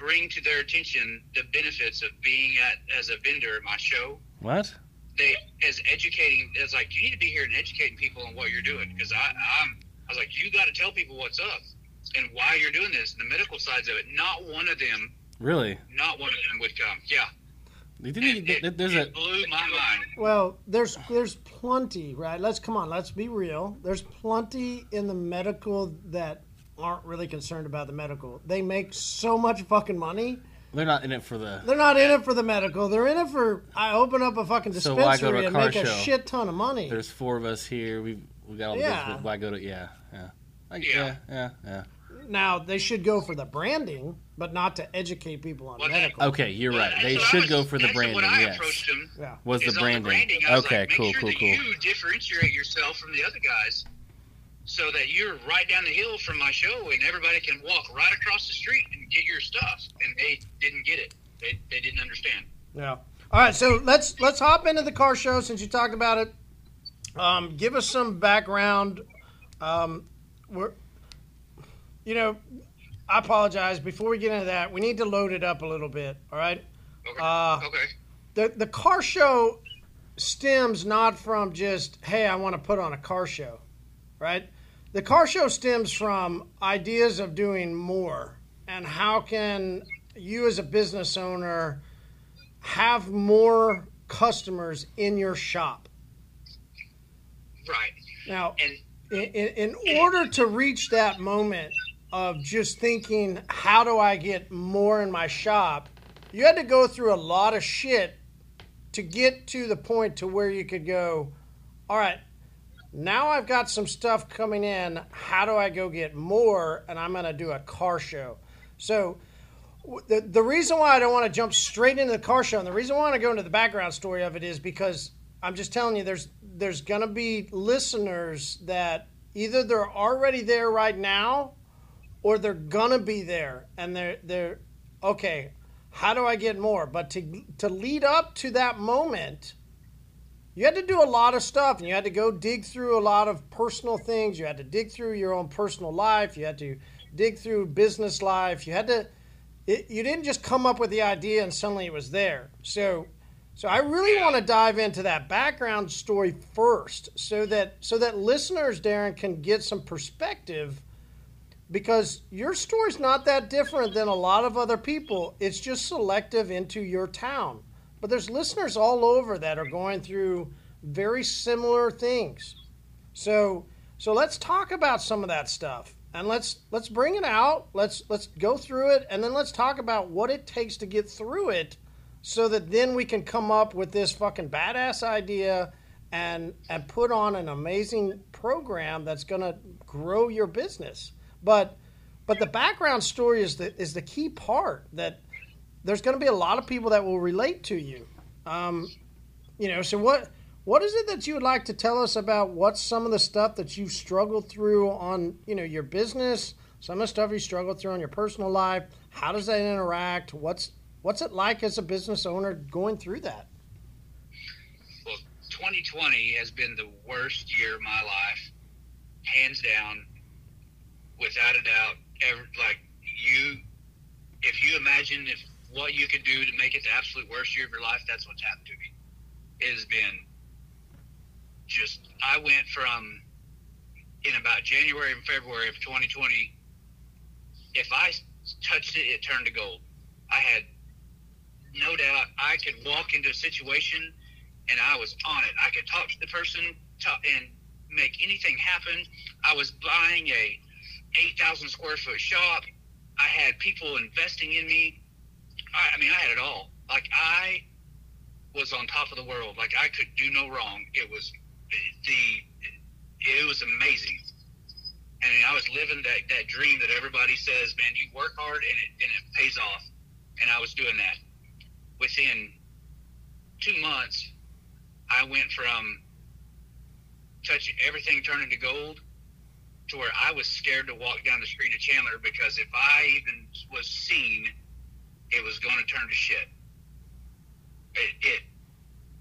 bring to their attention the benefits of being at as a vendor at my show. What? They as educating as like you need to be here and educating people on what you're doing because I I'm I was like you got to tell people what's up and why you're doing this and the medical sides of it. Not one of them, Really? not one of them would come. Yeah, You didn't it, even, it- there's a it blew my mind. Well, there's there's plenty, right? Let's come on, let's be real. There's plenty in the medical that aren't really concerned about the medical. They make so much fucking money. they're not in it for the They're not in it for the medical. They're in it for I open up a fucking So why go to a and car make a show? shit ton of money. there's four of us here. We we got all the Yeah. business. Why go to yeah yeah. Like, Yeah. yeah yeah yeah. Now they should go for the branding, but not to educate people on Well, that- medical. Okay, you're right. That's They what I should was- go for the that's branding. What I Yes. approached them Yeah. Was the is on branding? I was Okay, like, make cool, sure cool, that cool. You differentiate yourself from the other guys, so that you're right down the hill from my show, and everybody can walk right across the street and get your stuff. And they didn't get it. They, they didn't understand. Yeah. All right, so let's let's hop into the car show since you talked about it. Um, give us some background. Um, we're, you know, I apologize. Before we get into that, we need to load it up a little bit. All right. Okay. Uh, okay. The the car show stems not from just hey, I want to put on a car show, right? The car show stems from ideas of doing more and how can you as a business owner have more customers in your shop. Right. Now, And in, in in order to reach that moment of just thinking, how do I get more in my shop? You had to go through a lot of shit to get to the point to where you could go, all right, now I've got some stuff coming in. How do I go get more? And I'm going to do a car show. So, the, the reason why I don't want to jump straight into the car show and the reason why I want to go into the background story of it is because I'm just telling you there's there's going to be listeners that either they're already there right now or they're going to be there and they're they're okay, how do I get more? But to to lead up to that moment, you had to do a lot of stuff and you had to go dig through a lot of personal things. You had to dig through your own personal life. You had to dig through business life. You had to it, you didn't just come up with the idea and suddenly it was there. So so I really want to dive into that background story first so that so that listeners Darren can get some perspective because your story's not that different than a lot of other people. It's just selective into your town. But there's listeners all over that are going through very similar things. So so let's talk about some of that stuff. And let's let's bring it out. Let's let's go through it and then let's talk about what it takes to get through it so that then we can come up with this fucking badass idea and and put on an amazing program that's going to grow your business. But but the background story is the is the key part that there's going to be a lot of people that will relate to you. Um, you know, so what what is it that you would like to tell us about what's some of the stuff that you've struggled through on, you know, your business, some of the stuff you struggled through on your personal life? How does that interact? What's what's it like as a business owner going through that? Well, 2020 has been the worst year of my life, hands down, without a doubt. Ever like you, if you imagine if what you could do to make it the absolute worst year of your life, that's what's happened to me. It has been just. I went from in about January and February of 2020. If I touched it, it turned to gold. I had no doubt I could walk into a situation and I was on it. I could talk to the person talk, and make anything happen. I was buying a 8,000 square foot shop. I had people investing in me. I, I mean, I had it all. Like I was on top of the world. Like I could do no wrong. It was the it was amazing. And I was living that, that dream that everybody says, man, you work hard and it, and it pays off. And I was doing that. Within two months, I went from touching everything turning to gold to where I was scared to walk down the street of Chandler because if I even was seen, it was going to turn to shit. It, it,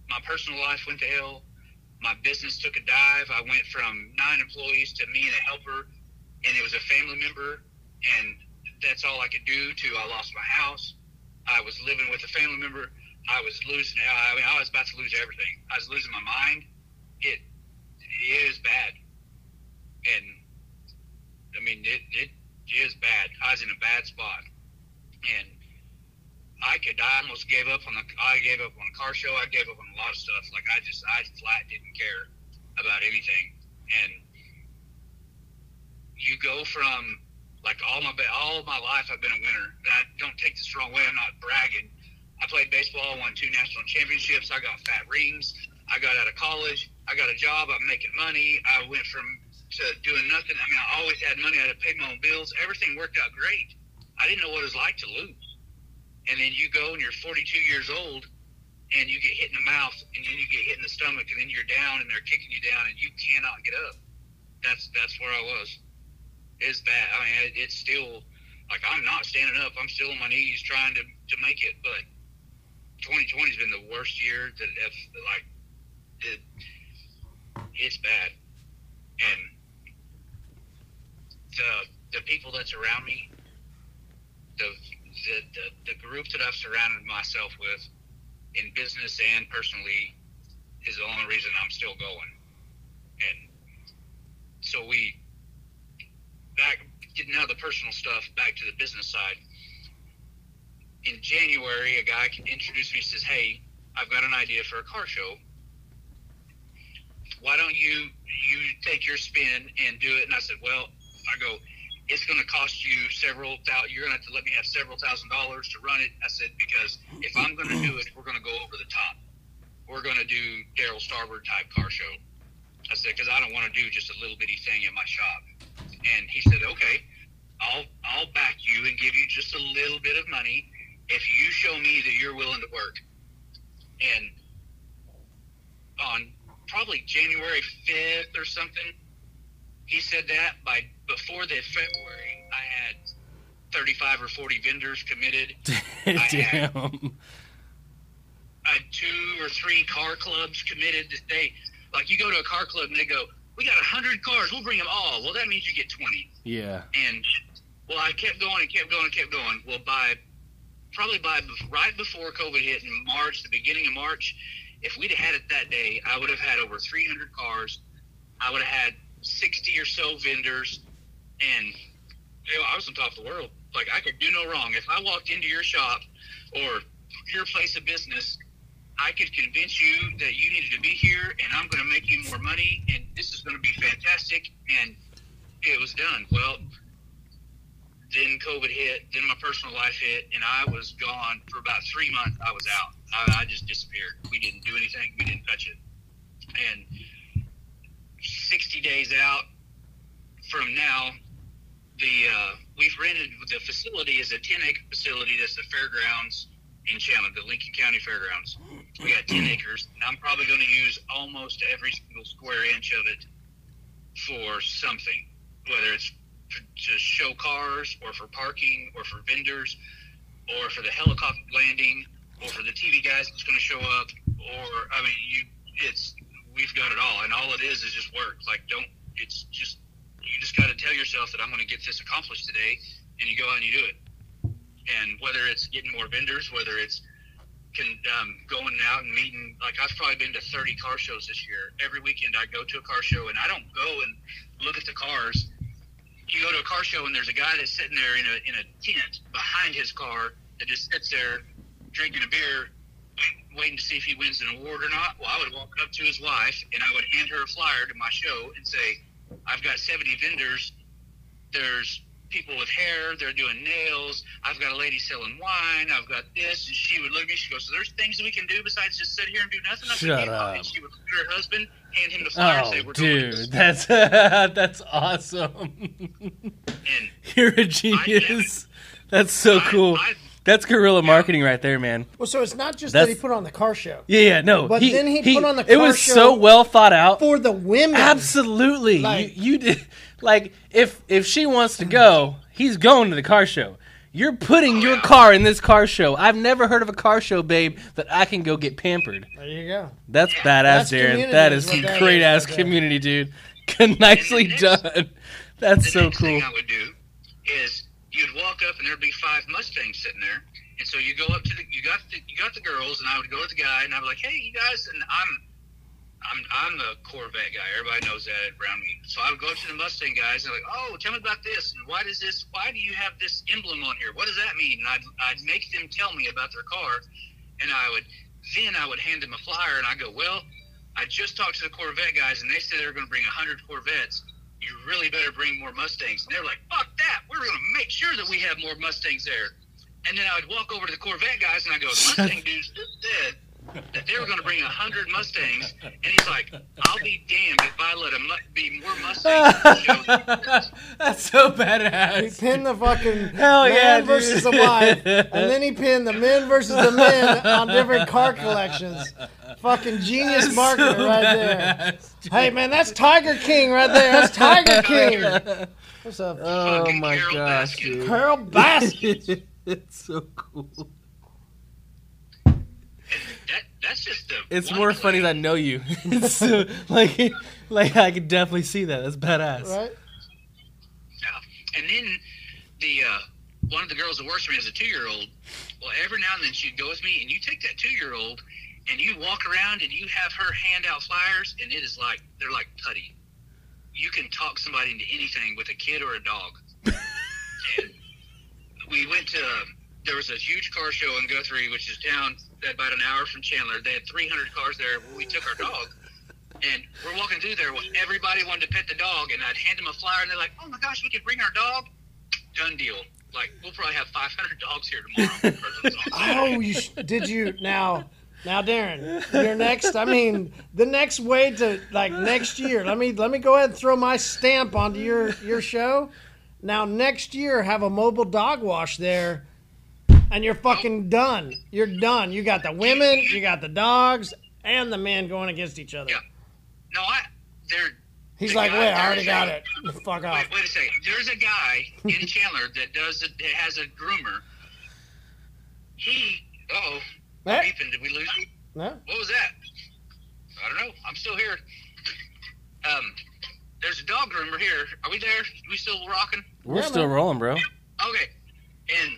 my personal life went to hell. My business took a dive. I went from nine employees to me and a helper, and it was a family member. And that's all I could do. To I lost my house. I was living with a family member. I was losing. I mean, I was about to lose everything. I was losing my mind. It it is bad, and I mean it it is bad. I was in a bad spot, and I could. I almost gave up on the. I gave up on the car show. I gave up on a lot of stuff. Like I just, I flat didn't care about anything. And you go from like all my all my life, I've been a winner. And I don't take this the wrong way. I'm not bragging. I played baseball, won two national championships. I got fat rings. I got out of college. I got a job. I'm making money. I went from to doing nothing. I mean, I always had money. I had to pay my own bills. Everything worked out great. I didn't know what it was like to lose and then you go and you're 42 years old and you get hit in the mouth and then you get hit in the stomach and then you're down and they're kicking you down and you cannot get up. That's that's where I was. It's bad. I mean, it, it's still like I'm not standing up. I'm still on my knees trying to to make it. But 2020 has been the worst year that have like it, it's bad. And the the people that surround me, the the, the, the group that I've surrounded myself with in business and personally is the only reason I'm still going. And so we back getting out the personal stuff back to the business side. In January, a guy introduced me. Says, "Hey, I've got an idea for a car show. Why don't you you take your spin and do it?" And I said, "Well, I go it's going to cost you several thousand. You're going to have to let me have several thousand dollars to run it. I said because if I'm going to do it, we're going to go over the top. We're going to do Darryl Starbird type car show. I said because I don't want to do just a little bitty thing in my shop. And he said, okay, I'll I'll back you and give you just a little bit of money if you show me that you're willing to work. And on probably January 5th or something, he said that by before the February, I had 35 or 40 vendors committed. Damn. I had, I had two or three car clubs committed. They like you go to a car club and they go, "We got 100 cars. We'll bring them all." Well, that means you get 20. Yeah. And well, I kept going and kept going and kept going. Well, by probably by right before COVID hit in March, the beginning of March, if we'd have had it that day, I would have had over 300 cars. I would have had 60 or so vendors, and you know, I was on top of the world. Like I could do no wrong. If I walked into your shop or your place of business, I could convince you that you needed to be here, and I'm going to make you more money, and this is going to be fantastic. And it was done. Well, then COVID hit, then my personal life hit, and I was gone for about three months. I was out. I, I just disappeared. We didn't do anything. We didn't touch it. And 60 days out from now, the uh, we've rented the facility is a 10 acre facility that's the fairgrounds in Chandler, the Lincoln County Fairgrounds. We got 10 acres, and I'm probably going to use almost every single square inch of it for something, whether it's to show cars or for parking or for vendors or for the helicopter landing or for the TV guys that's going to show up or I mean you it's we've got it all and all it is is just work like don't it's just you just got to tell yourself that I'm going to get this accomplished today and you go out and you do it. And whether it's getting more vendors whether it's can um, going out and meeting like I've probably been to 30 car shows this year. Every weekend I go to a car show and I don't go and look at the cars. You go to a car show and there's a guy that's sitting there in a in a tent behind his car that just sits there drinking a beer, waiting to see if he wins an award or not. Well, I would walk up to his wife and I would hand her a flyer to my show and say, "I've got 70 vendors. There's people with hair. They're doing nails. I've got a lady selling wine. I've got this." And she would look at me. She goes, "So there's things that we can do besides just sit here and do nothing." I Shut "Yeah." up. And she would look at her husband, hand him the flyer, and Oh, say, "We're dude, this." that's that's awesome. And You're a genius. That's so I- cool. I- That's guerrilla marketing right there, man. Well, so it's not just That's- that he put on the car show Yeah, yeah, no. But then he put on the car show. It was show so well thought out. for the women. Absolutely. Like- you, you did like if if she wants to go, he's going to the car show. You're putting your car in this car show. I've never heard of a car show, babe, that I can go get pampered. There you go. That's badass, That's Darren. That is is what that great is ass community, dude. Nicely next- done. That's the so next cool. thing I would do is you'd walk up and there'd be five Mustangs sitting there. And so you go up to the you got the you got the girls, and I would go with the guy, and I'd be like, "Hey, you guys," and I'm I'm I'm the Corvette guy. Everybody knows that around me. So I would go up to the Mustang guys and like, "Oh, tell me about this, and why does this? Why do you have this emblem on here? What does that mean?" And I'd I'd make them tell me about their car, and I would then I would hand them a flyer, and I go, "Well, I just talked to the Corvette guys, and they said they were going to bring hundred Corvettes." You really better bring more Mustangs. And they're like, fuck that. We're going to make sure that we have more Mustangs there. And then I would walk over to the Corvette guys and I go, Mustang dudes just said that they were going to bring a 100 Mustangs. And he's like, I'll be damned if I let them be more Mustangs. That's so badass. He pinned the fucking Hell man yeah, versus the wife, and then he pinned the men versus the men on different car collections. Fucking genius marketer right there. Hey man, that's Tiger King right there. That's Tiger King. What's up, Oh Fucking my Carole gosh, Baskin. dude. Carole Baskin? it's so cool. That, that's just the. It's more place. funny that I know you. It's so, like, like I can definitely see that. That's badass. Right? Yeah. And then the uh, one of the girls that works for me as a two year old. Well, every now and then she'd go with me, and you take that two year old, and you walk around, and you have her hand out flyers, and it is like they're like putty. You can talk somebody into anything with a kid or a dog. and we went to there was a huge car show in Guthrie, which is down about an hour from Chandler. They had 300 cars there. We took our dog. And we're walking through there. Everybody wanted to pet the dog, and I'd hand them a flyer, and they're like, "Oh my gosh, we could bring our dog." Done deal. Like we'll probably have 500 dogs here tomorrow. Oh, you sh- did you now? Now, Darren, your next. I mean, the next way to like next year. Let me let me go ahead and throw my stamp onto your your show. Now, next year, have a mobile dog wash there, and you're fucking done. You're done. You got the women, you got the dogs, and the men going against each other. Yeah. No, I. There. He's the like, guy- wait, I already got a- it. Fuck off. Wait, wait a second. There's a guy in Chandler that does it. That has a groomer. He. Oh. Hey, Ethan, did we lose you? no? What was that? I don't know. I'm still here. Um, there's a dog groomer here. Are we there? we still rocking? We're Yeah, still man. rolling, bro. Okay. And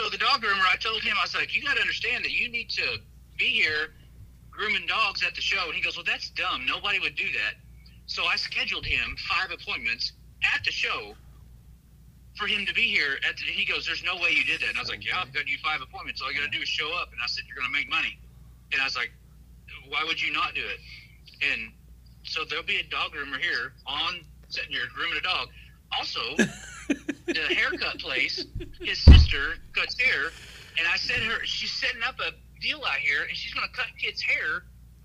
so the dog groomer, I told him, I was like, you got to understand that you need to be here grooming dogs at the show. And he goes, well, that's dumb. Nobody would do that. So I scheduled him five appointments at the show for him to be here. At the, he goes, there's no way you did that. And I was like, yeah, I've got you five appointments. All you got to do is show up. And I said, you're going to make money. And I was like, why would you not do it? And so there'll be a dog groomer here on sitting here grooming a dog. Also, the haircut place, his sister cuts hair, and I said her she's setting up a deal out here, and she's going to cut kids' hair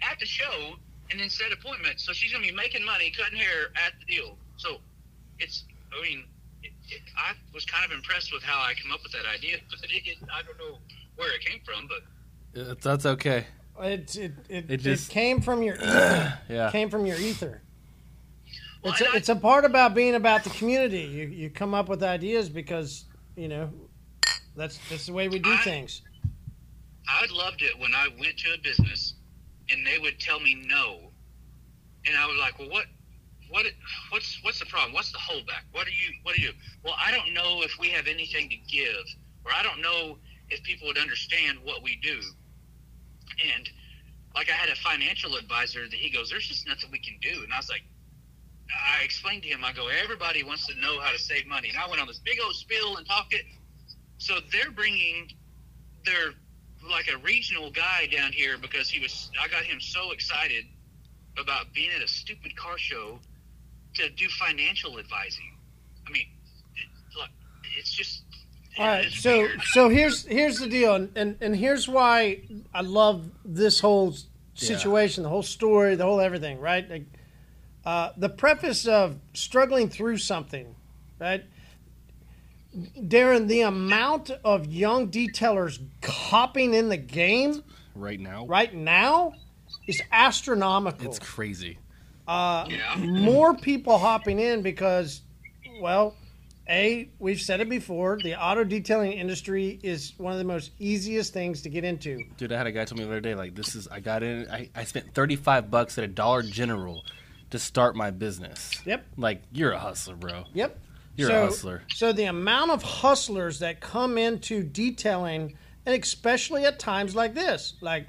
at the show and then set appointments. So she's going to be making money cutting hair at the deal. So it's, I mean, it, it, I was kind of impressed with how I come up with that idea, but it, it, I don't know where it came from, but Uh, That's okay. It it it, It it, just- came from your ether. Yeah. came from your ether. It's a, it's a part about being about the community. You you come up with ideas because you know that's that's the way we do I- things. I loved it when I went to a business and they would tell me no, and I was like, "Well, what, what, what's what's the problem? What's the holdback? What are you what do you? Well, I don't know if we have anything to give, or I don't know if people would understand what we do." And like I had a financial advisor that he goes, "There's just nothing we can do," and I was like. I explained to him, I go, everybody wants to know how to save money. And I went on this big old spiel and talked it. So they're bringing their like a regional guy down here because he was I got him so excited about being at a stupid car show to do financial advising. I mean, it, look, it's just All right, so weird. so here's here's the deal, and, and and here's why I love this whole situation, the whole story, the whole everything. Right, Like, uh, the preface of struggling through something, right? Darren, the amount of young detailers hopping in the game Right now, right now is astronomical. it's crazy. yeah. More people hopping in because, well, a we've said it before. The auto detailing industry is one of the most easiest things to get into. Dude, I had a guy tell me the other day, like, this is, I got in, I, I spent 35 bucks at a Dollar General to start my business. Yep. Like, you're a hustler, bro. Yep. You're so, a hustler. So the amount of hustlers that come into detailing, and especially at times like this, like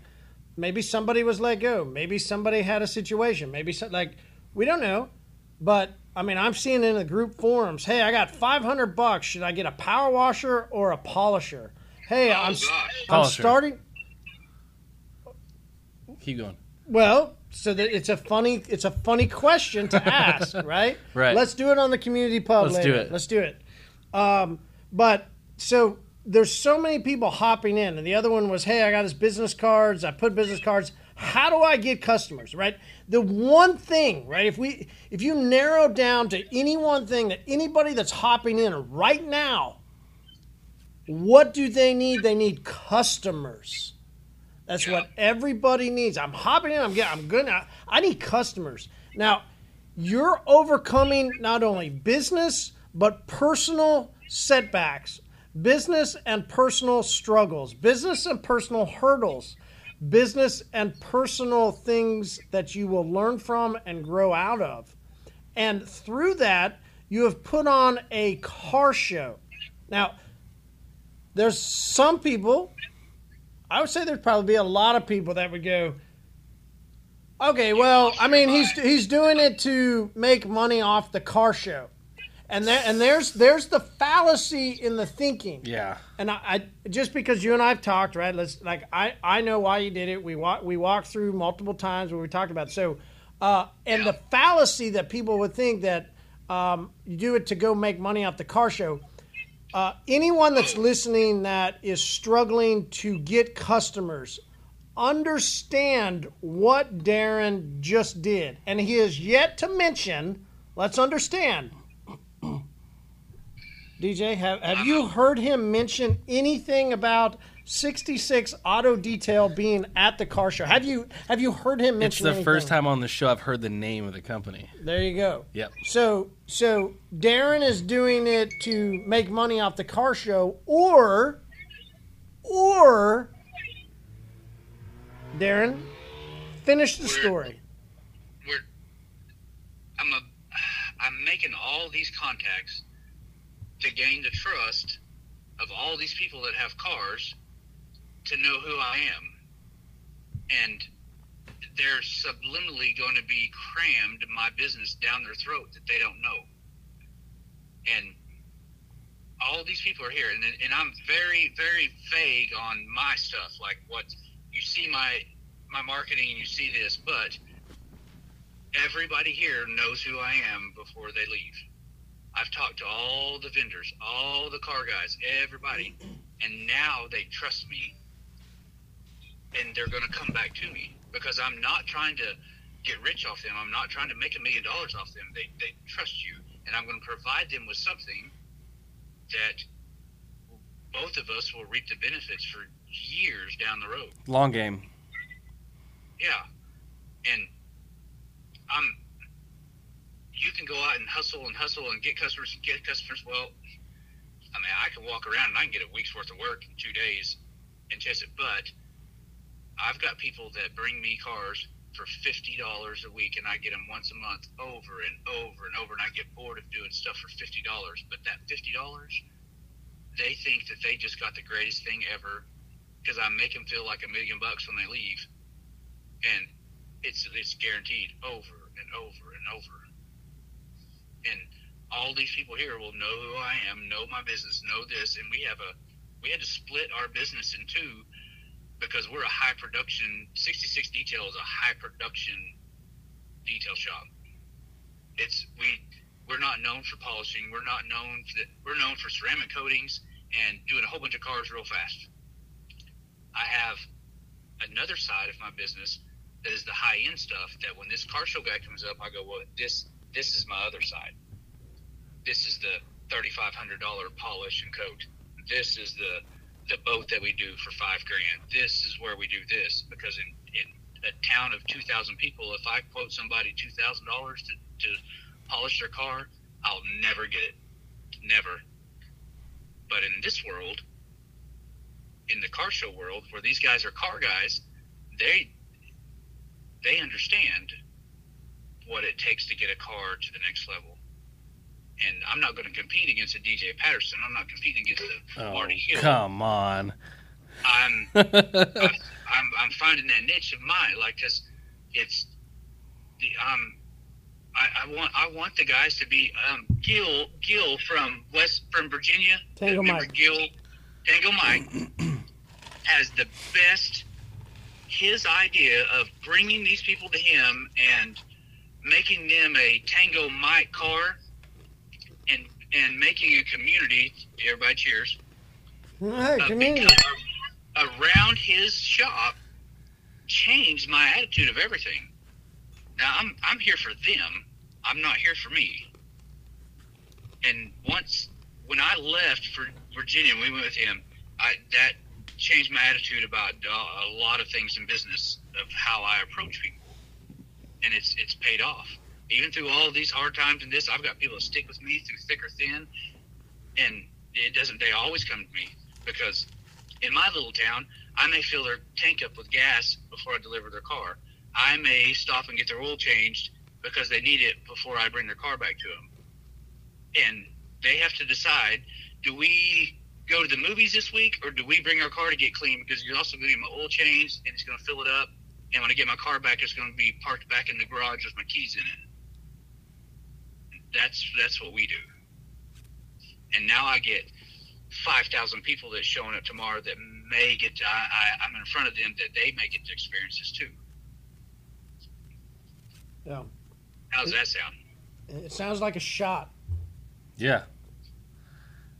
maybe somebody was let go, maybe somebody had a situation, maybe some, like we don't know, but I mean I'm seeing in the group forums, hey, I got 500 bucks, should I get a power washer or a polisher? Hey, I'm, oh, gosh. I'm starting. Keep going. Well, so that it's a funny it's a funny question to ask, right? Right. Let's do it on the community pub Let's later. do it. Let's do it. Um, but so there's so many people hopping in, and the other one was, hey, I got his business cards. I put business cards. How do I get customers? Right. The one thing, right? If we if you narrow down to any one thing that anybody that's hopping in right now, what do they need? They need customers. That's what everybody needs. I'm hopping in. I'm getting. I'm good. I, I need customers. Now, you're overcoming not only business but personal setbacks, business and personal struggles, business and personal hurdles, business and personal things that you will learn from and grow out of. And through that, you have put on a car show. Now, there's some people I would say there'd probably be a lot of people that would go, okay, well, I mean, he's he's doing it to make money off the car show, and there and there's there's the fallacy in the thinking. Yeah. And I, I just because you and I've talked, right? Let's like I I know why you did it. We walk we walked through multiple times where we talked about it. so, uh, and the fallacy that people would think that um, you do it to go make money off the car show. Uh, anyone that's listening that is struggling to get customers, understand what Darren just did, and he has yet to mention. Let's understand. DJ, have, have you heard him mention anything about 66 Auto Detail being at the car show? Have you have you heard him It's the anything? first time on the show I've heard the name of the company. There you go. Yep. So so Darren is doing it to make money off the car show or or Darren finish the story. we're I'm a I'm making all these contacts to gain the trust of all these people that have cars to know who I am. And they're subliminally going to be crammed my business down their throat that they don't know. And all these people are here, and, and I'm very, very vague on my stuff. Like what you see my my marketing, and you see this, but everybody here knows who I am before they leave. I've talked to all the vendors, all the car guys, everybody, and now they trust me, and they're going to come back to me because I'm not trying to get rich off them. I'm not trying to make a million dollars off them. They they trust you, and I'm going to provide them with something that both of us will reap the benefits for years down the road. Long game. Yeah, and I'm. You can go out and hustle and hustle and get customers and get customers. Well, I mean, I can walk around and I can get a week's worth of work in two days and chase it. But I've got people that bring me cars for fifty dollars a week, and I get them once a month, over and over and over, and I get bored of doing stuff for fifty dollars. But that fifty dollars, they think that they just got the greatest thing ever because I make them feel like a million bucks when they leave and it's it's guaranteed over and over and over. And all these people here will know who I am, know my business, know this, and we have a we had to split our business in two because we're a high production. Sixty Six Detail is a high production detail shop. It's we we're not known for polishing. We're not known for we're known for ceramic coatings and doing a whole bunch of cars real fast. I have another side of my business that is the high end stuff that when this car show guy comes up I go, Well this this is my other side. This is the thirty five hundred dollar polish and coat. This is the the boat that we do for five grand. This is where we do this because in, in a town of two thousand people, if I quote somebody two thousand dollars to, to polish their car, I'll never get it. Never. But in this world, in the car show world, where these guys are car guys, they they understand what it takes to get a car to the next level. And I'm not going to compete against a DJ Patterson. I'm not competing against a Oh, Marty Hill. come on. I'm, I'm I'm I'm finding that niche of mine, like because it's the um. I, I want I want the guys to be um, Gil Gil from West from Virginia. Tango Mike. Gil Tango Mike has the best. His idea of bringing these people to him and making them a Tango Mike car, and making a community. Everybody cheers uh, community. around his shop changed my attitude of everything. Now I'm I'm here for them. I'm not here for me. And once when I left for Virginia, we went with him. I that changed my attitude about a lot of things in business of how I approach people, and it's it's paid off. Even through all these hard times and this, I've got people that stick with me through thick or thin, and it doesn't. They always come to me because in my little town, I may fill their tank up with gas before I deliver their car. I may stop and get their oil changed because they need it before I bring their car back to them. And they have to decide: do we go to the movies this week, or do we bring our car to get clean? Because you're also going to get my oil changed, and it's going to fill it up. And when I get my car back, it's going to be parked back in the garage with my keys in it. That's that's what we do. And now I get five thousand people that's showing up tomorrow that may get to, I, I, I'm in front of them that they may get to experience this too. Yeah. How's that sound? It sounds like a shot. Yeah.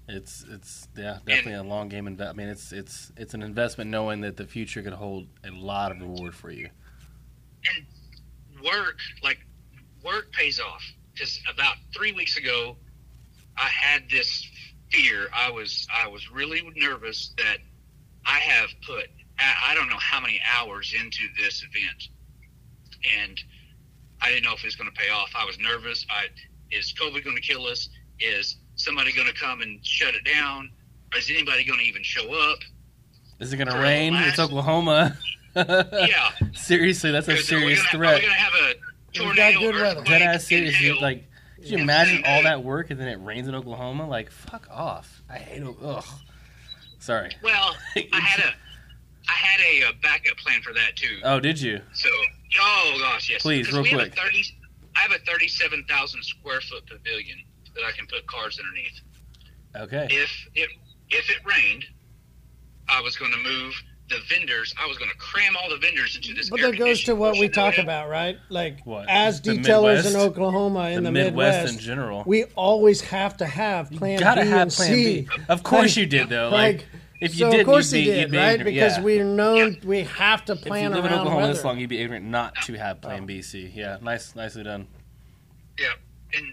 It's it's yeah definitely a long game invest. I mean it's it's it's an investment knowing that the future could hold a lot of reward for you. And work, like work pays off. Because about three weeks ago, I had this fear. I was I was really nervous that I have put I don't know how many hours into this event, and I didn't know if it was going to pay off. I was nervous. I is COVID going to kill us? Is somebody going to come and shut it down? Is anybody going to even show up? Is it gonna rain? last- It's Oklahoma. Yeah. Seriously, that's a Because are we serious gonna- Are we threat. going to have a got tornado? good weather. earthquake, Dead ass and serious. hail? Dude, like, could you imagine all that work and then it rains in Oklahoma? Like, fuck off. I hate it. Ugh. Sorry. Well, I had a I had a, uh backup plan for that too. Oh, did you? So, oh gosh, yes. Please, 'Cause real quick. Have 30, I have a thirty-seven thousand square foot pavilion that I can put cars underneath. Okay. If it if it rained, I was going to move the vendors. I was going to cram all the vendors into this. But that goes to what we talk about, right? Like What? as The detailers Midwest? in Oklahoma in the the, Midwest in general. we always have to have plan Gotta B have and plan C. B. Of course Like- you did, though. Like, Like, if you so didn't, of course you'd he be, did, be right? ignorant. Because yeah. we're known, we have to plan. If you plan live in Oklahoma weather. this long, you'd be ignorant not to have Plan B, C. Yeah, nice, nicely done. Yeah, and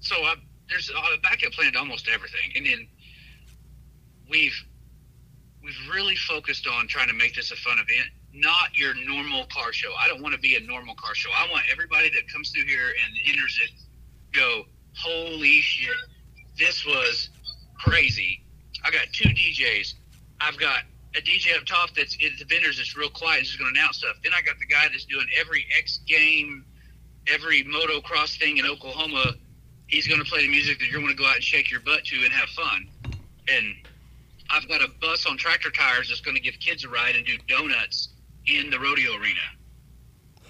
so I, there's uh, a backup plan to almost everything, and then we've we've really focused on trying to make this a fun event, not your normal car show. I don't want to be a normal car show. I want everybody that comes through here and enters it go, holy shit, this was crazy. I got two DJs. I've got a DJ up top that's at the vendors that's real quiet and just going to announce stuff. Then I got the guy that's doing every X game every motocross thing in Oklahoma, he's going to play the music that you're going to go out and shake your butt to and have fun. And I've got a bus on tractor tires that's going to give kids a ride and do donuts in the rodeo arena.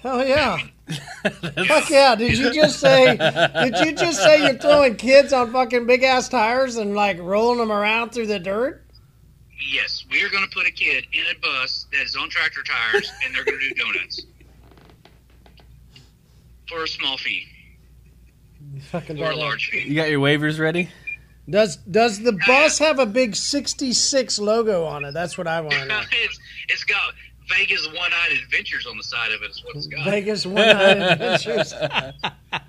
Hell yeah. Fuck yeah. Did you just say did you just say you're throwing kids on fucking big ass tires and like rolling them around through the dirt? Yes, we are going to put a kid in a bus that is on tractor tires and they're going to do donuts for a small fee Fucking or a large fee. You got your waivers ready? Does does the bus have a big 66 logo on it? That's what I want to know. it's, it's got Vegas One Eyed Adventures on the side of it, is what it's got. Vegas One Night Adventures. Uh,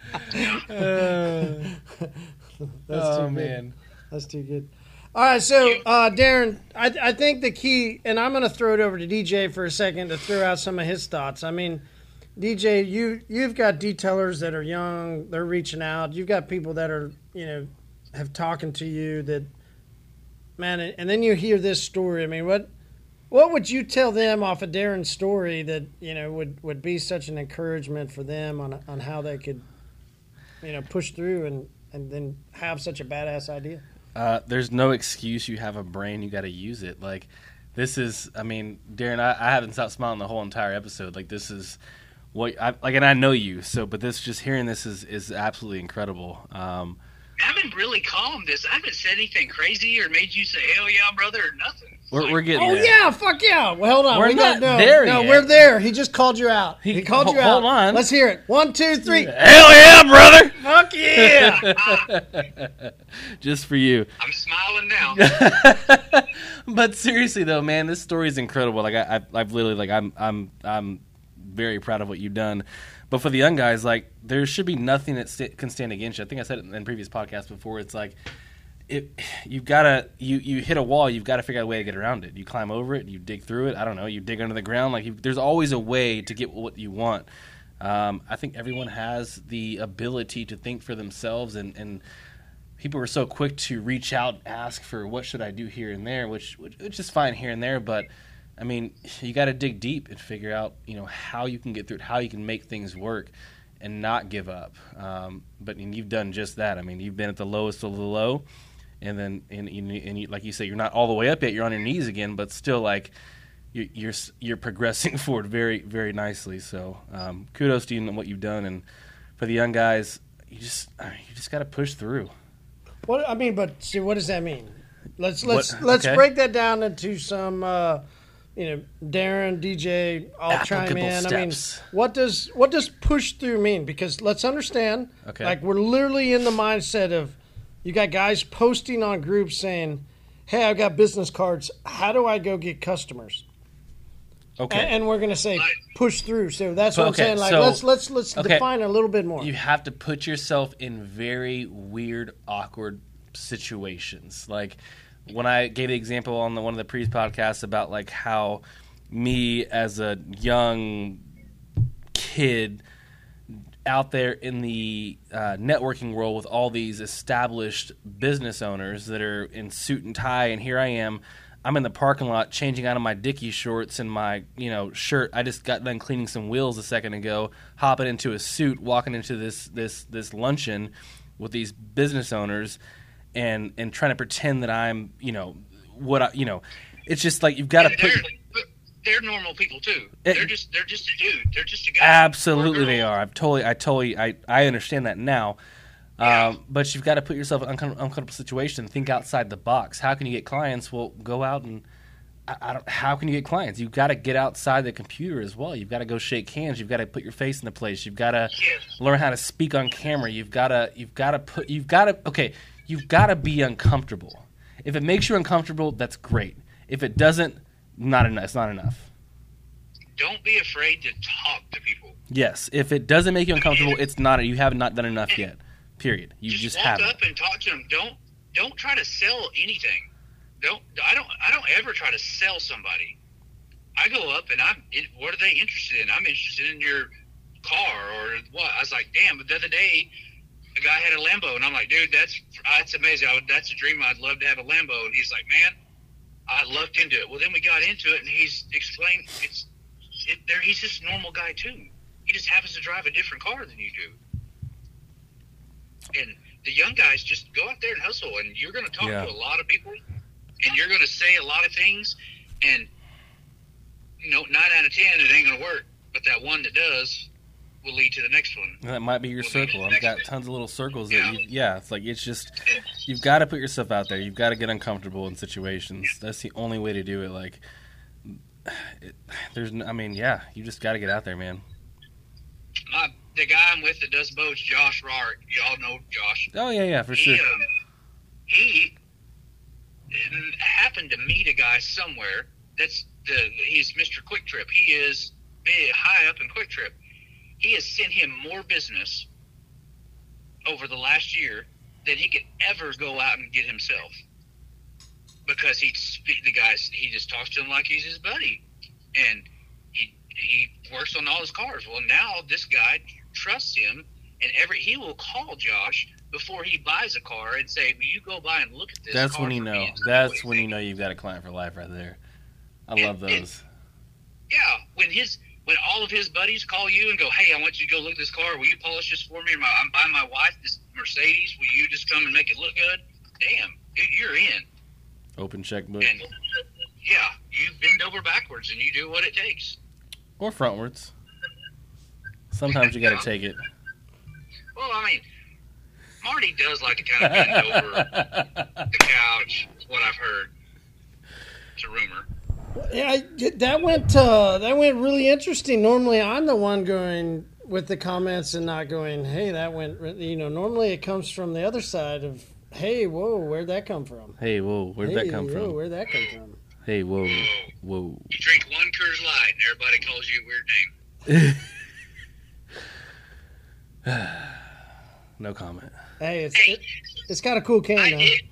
that's oh too good. man. That's too good. All right, so uh, Darren, I, I think the key, and I'm going to throw it over to DJ for a second to throw out some of his thoughts. I mean, DJ, you you've got detailers that are young, they're reaching out. You've got people that are, you know, have talking to you that, man, and then you hear this story. I mean, what what would you tell them off of Darren's story that you know would would be such an encouragement for them on on how they could, you know, push through and and then have such a badass idea? Uh, there's no excuse. You have a brain. You got to use it. Like this is. I mean, Darren, I, I haven't stopped smiling the whole entire episode. Like this is what I like, and I know you. So, but this just hearing this is is absolutely incredible. Um, I've been really calm. This I haven't said anything crazy or made you say "hell yeah, brother" or nothing. we're, we're getting Oh there. yeah, fuck yeah. Well, hold on. We're we not got, no, there No, yet. we're there. He just called you out. He, He- called ho- you out. hold on. Let's hear it. One, two, three. Hell yeah, brother! Fuck yeah. Just for you. I'm smiling now. but seriously though, man, this story is incredible. Like I, I've, I've literally like I'm I'm I'm very proud of what you've done. But for the young guys, like there should be nothing that st- can stand against you. I think I said it in previous podcasts before. It's like it you've got to you you hit a wall. You've got to figure out a way to get around it. You climb over it. You dig through it. I don't know. You dig under the ground. Like you, there's always a way to get what you want. Um, I think everyone has the ability to think for themselves and and people are so quick to reach out, ask for what should I do here and there, which which, which is fine here and there, but I mean, you got to dig deep and figure out, you know, how you can get through it, how you can make things work, and not give up. Um, but and you've done just that. I mean, you've been at the lowest of the low, and then and, and, you, and you, like you say, you're not all the way up yet. You're on your knees again, but still, like you, you're you're progressing forward very very nicely. So um, kudos to you and what you've done, and for the young guys, you just I mean, you just got to push through. What I mean, but see, what does that mean? Let's let's What- let's okay. break that down into some. Uh, you know, Darren, DJ, all chime in. I mean, what does what does push through mean? Because let's understand, Okay. like we're literally in the mindset of you got guys posting on groups saying, "Hey, I've got business cards. How do I go get customers?" Okay. And, and we're gonna say push through. So that's what okay, I'm saying. Like so- let's let's let's okay. define a little bit more. you have to put yourself in very weird, awkward situations. Like when I gave the example on the one of the previous podcasts about like how me as a young kid out there in the uh, networking world with all these established business owners that are in suit and tie, and here I am. I'm in the parking lot changing out of my Dickie shorts and my you know shirt. I just got done cleaning some wheels a second ago, hopping into a suit, walking into this this this luncheon with these business owners, and and trying to pretend that I'm you know what I you know. It's just like you've got to put. they're, they're normal people too. It- they're just they're just a dude. They're just a guy. Absolutely, they are. I'm totally, I totally, I, I understand that now. Yeah. Um, but you've got to put yourself in an uncom- uncomfortable situation. Think outside the box. How can you get clients? Well, go out and. I, I don't, how can you get clients? You've got to get outside the computer as well. You've got to go shake hands. You've got to put your face in the place. You've got to Yes. learn how to speak on camera. You've got to, you've got to put, you've got to, okay, you've got to be uncomfortable. If it makes you uncomfortable, that's great. If it doesn't, not enough. It's not enough. Don't be afraid to talk to people. Yes, if it doesn't make you uncomfortable, it's not. You have not done enough yet. Period. You just, walk haven't. up and talk to them. Don't don't try to sell anything. Don't I don't I don't ever try to sell somebody. I go up and I'm. It, what are they interested in? I'm interested in your car or what? I was like, damn. But the other day, a guy had a Lambo, and I'm like, dude, that's that's amazing. I would, that's a dream. I'd love to have a Lambo. And he's like, man, I looked into it. Well, then we got into it, and he's explained it's. It, there, he's just a normal guy too. He just happens to drive a different car than you do. And the young guys just go out there and hustle, and you're going to talk Yeah. to a lot of people, and you're going to say a lot of things, and you know, nine out of ten, it ain't going to work. But that one that does will lead to the next one. That might be your circle. I've got bit. tons of little circles that Yeah. you, yeah, it's like it's just you've got to put yourself out there. You've got to get uncomfortable in situations. That's the only way to do it. Like, it, there's, I mean, yeah, you just got to get out there, man. My the guy I'm with that does boats, Josh Rarick. Y'all know Josh. Oh yeah, yeah, for sure. He, um, he happened to meet a guy somewhere. That's the he's Mr. QuikTrip. He is big, high up in QuikTrip. He has sent him more business over the last year than he could ever go out and get himself. Because he the guys he just talks to him like he's his buddy, and he he works on all his cars. Well, now this guy trusts him, and every he will call Josh before he buys a car and say, "Will you go by and look at this?" That's car when you know. and That's when you think?" know you've got a client for life right there. I And- love and- those. Yeah, when his when all of his buddies call you and go, "Hey, I want you to go look at this car. Will you polish this for me? I'm buying my wife this Mercedes. Will you just come and make it look good?" Damn, dude, you're in. Open checkbook And yeah, you bend over backwards and you do what it takes. or frontwards. Sometimes you got to take it. Well, I mean, Marty does like to kind of bend over the couch. Is what I've heard. It's a rumor. Yeah, I- that went uh, that went really interesting. Normally, I'm the one going with the comments and not going, "Hey, that went." You know, normally it comes from the other side of, "Hey, whoa, where'd that come from?" Hey, whoa, where'd hey, that come whoa, from? Where'd that come from? Hey, whoa, whoa. You drink one Coors Light and everybody calls you a weird name. No comment. Hey, it's Hey. it, it's got a cool can. Did.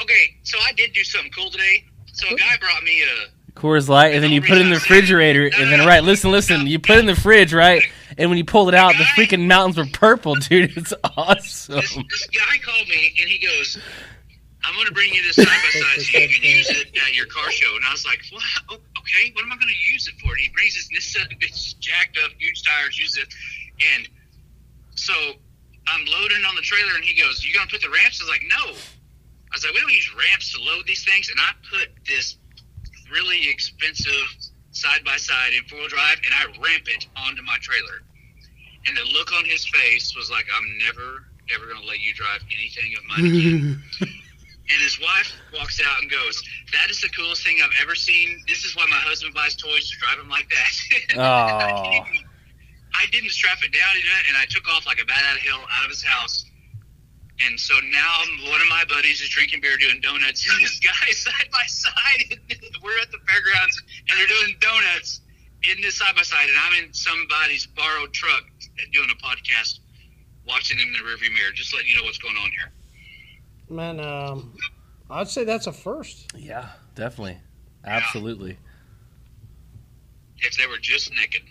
Okay, so I did do something cool today. So a guy brought me a. Coors Light, and then you put it in the refrigerator, and then right, listen, listen, you put it in the fridge, right, and when you pull it out, the freaking mountains were purple, dude. It's awesome. This, this guy called me and he goes, "I'm going to bring you this side by side so you can use it at your car show." And I was like, "What? Oh, okay. What am I going to use it for?" And he brings this, Nissan, this jacked up, huge tires, uses it, and so I'm loading on the trailer, and he goes, "You going to put the ramps?" I was like, "No." I was like, "We don't use ramps to load these things," and I put this really expensive side by side in four wheel drive, and I ramp it onto my trailer. And the look on his face was like, I'm never, ever going to let you drive anything of mine again. and his wife walks out and goes, That is the coolest thing I've ever seen. This is why my husband buys toys to drive him like that. Aw. I didn't strap it down, and I took off like a bat out of hell out of his house. And so now one of my buddies is drinking beer, doing donuts, and this guy side by side. We're at the fairgrounds, and they're doing donuts in this side by side, and I'm in somebody's borrowed truck doing a podcast, watching them in the rearview mirror. Just letting you know what's going on here. Man, um, I'd say that's a first. Yeah, definitely, absolutely. If they were just naked,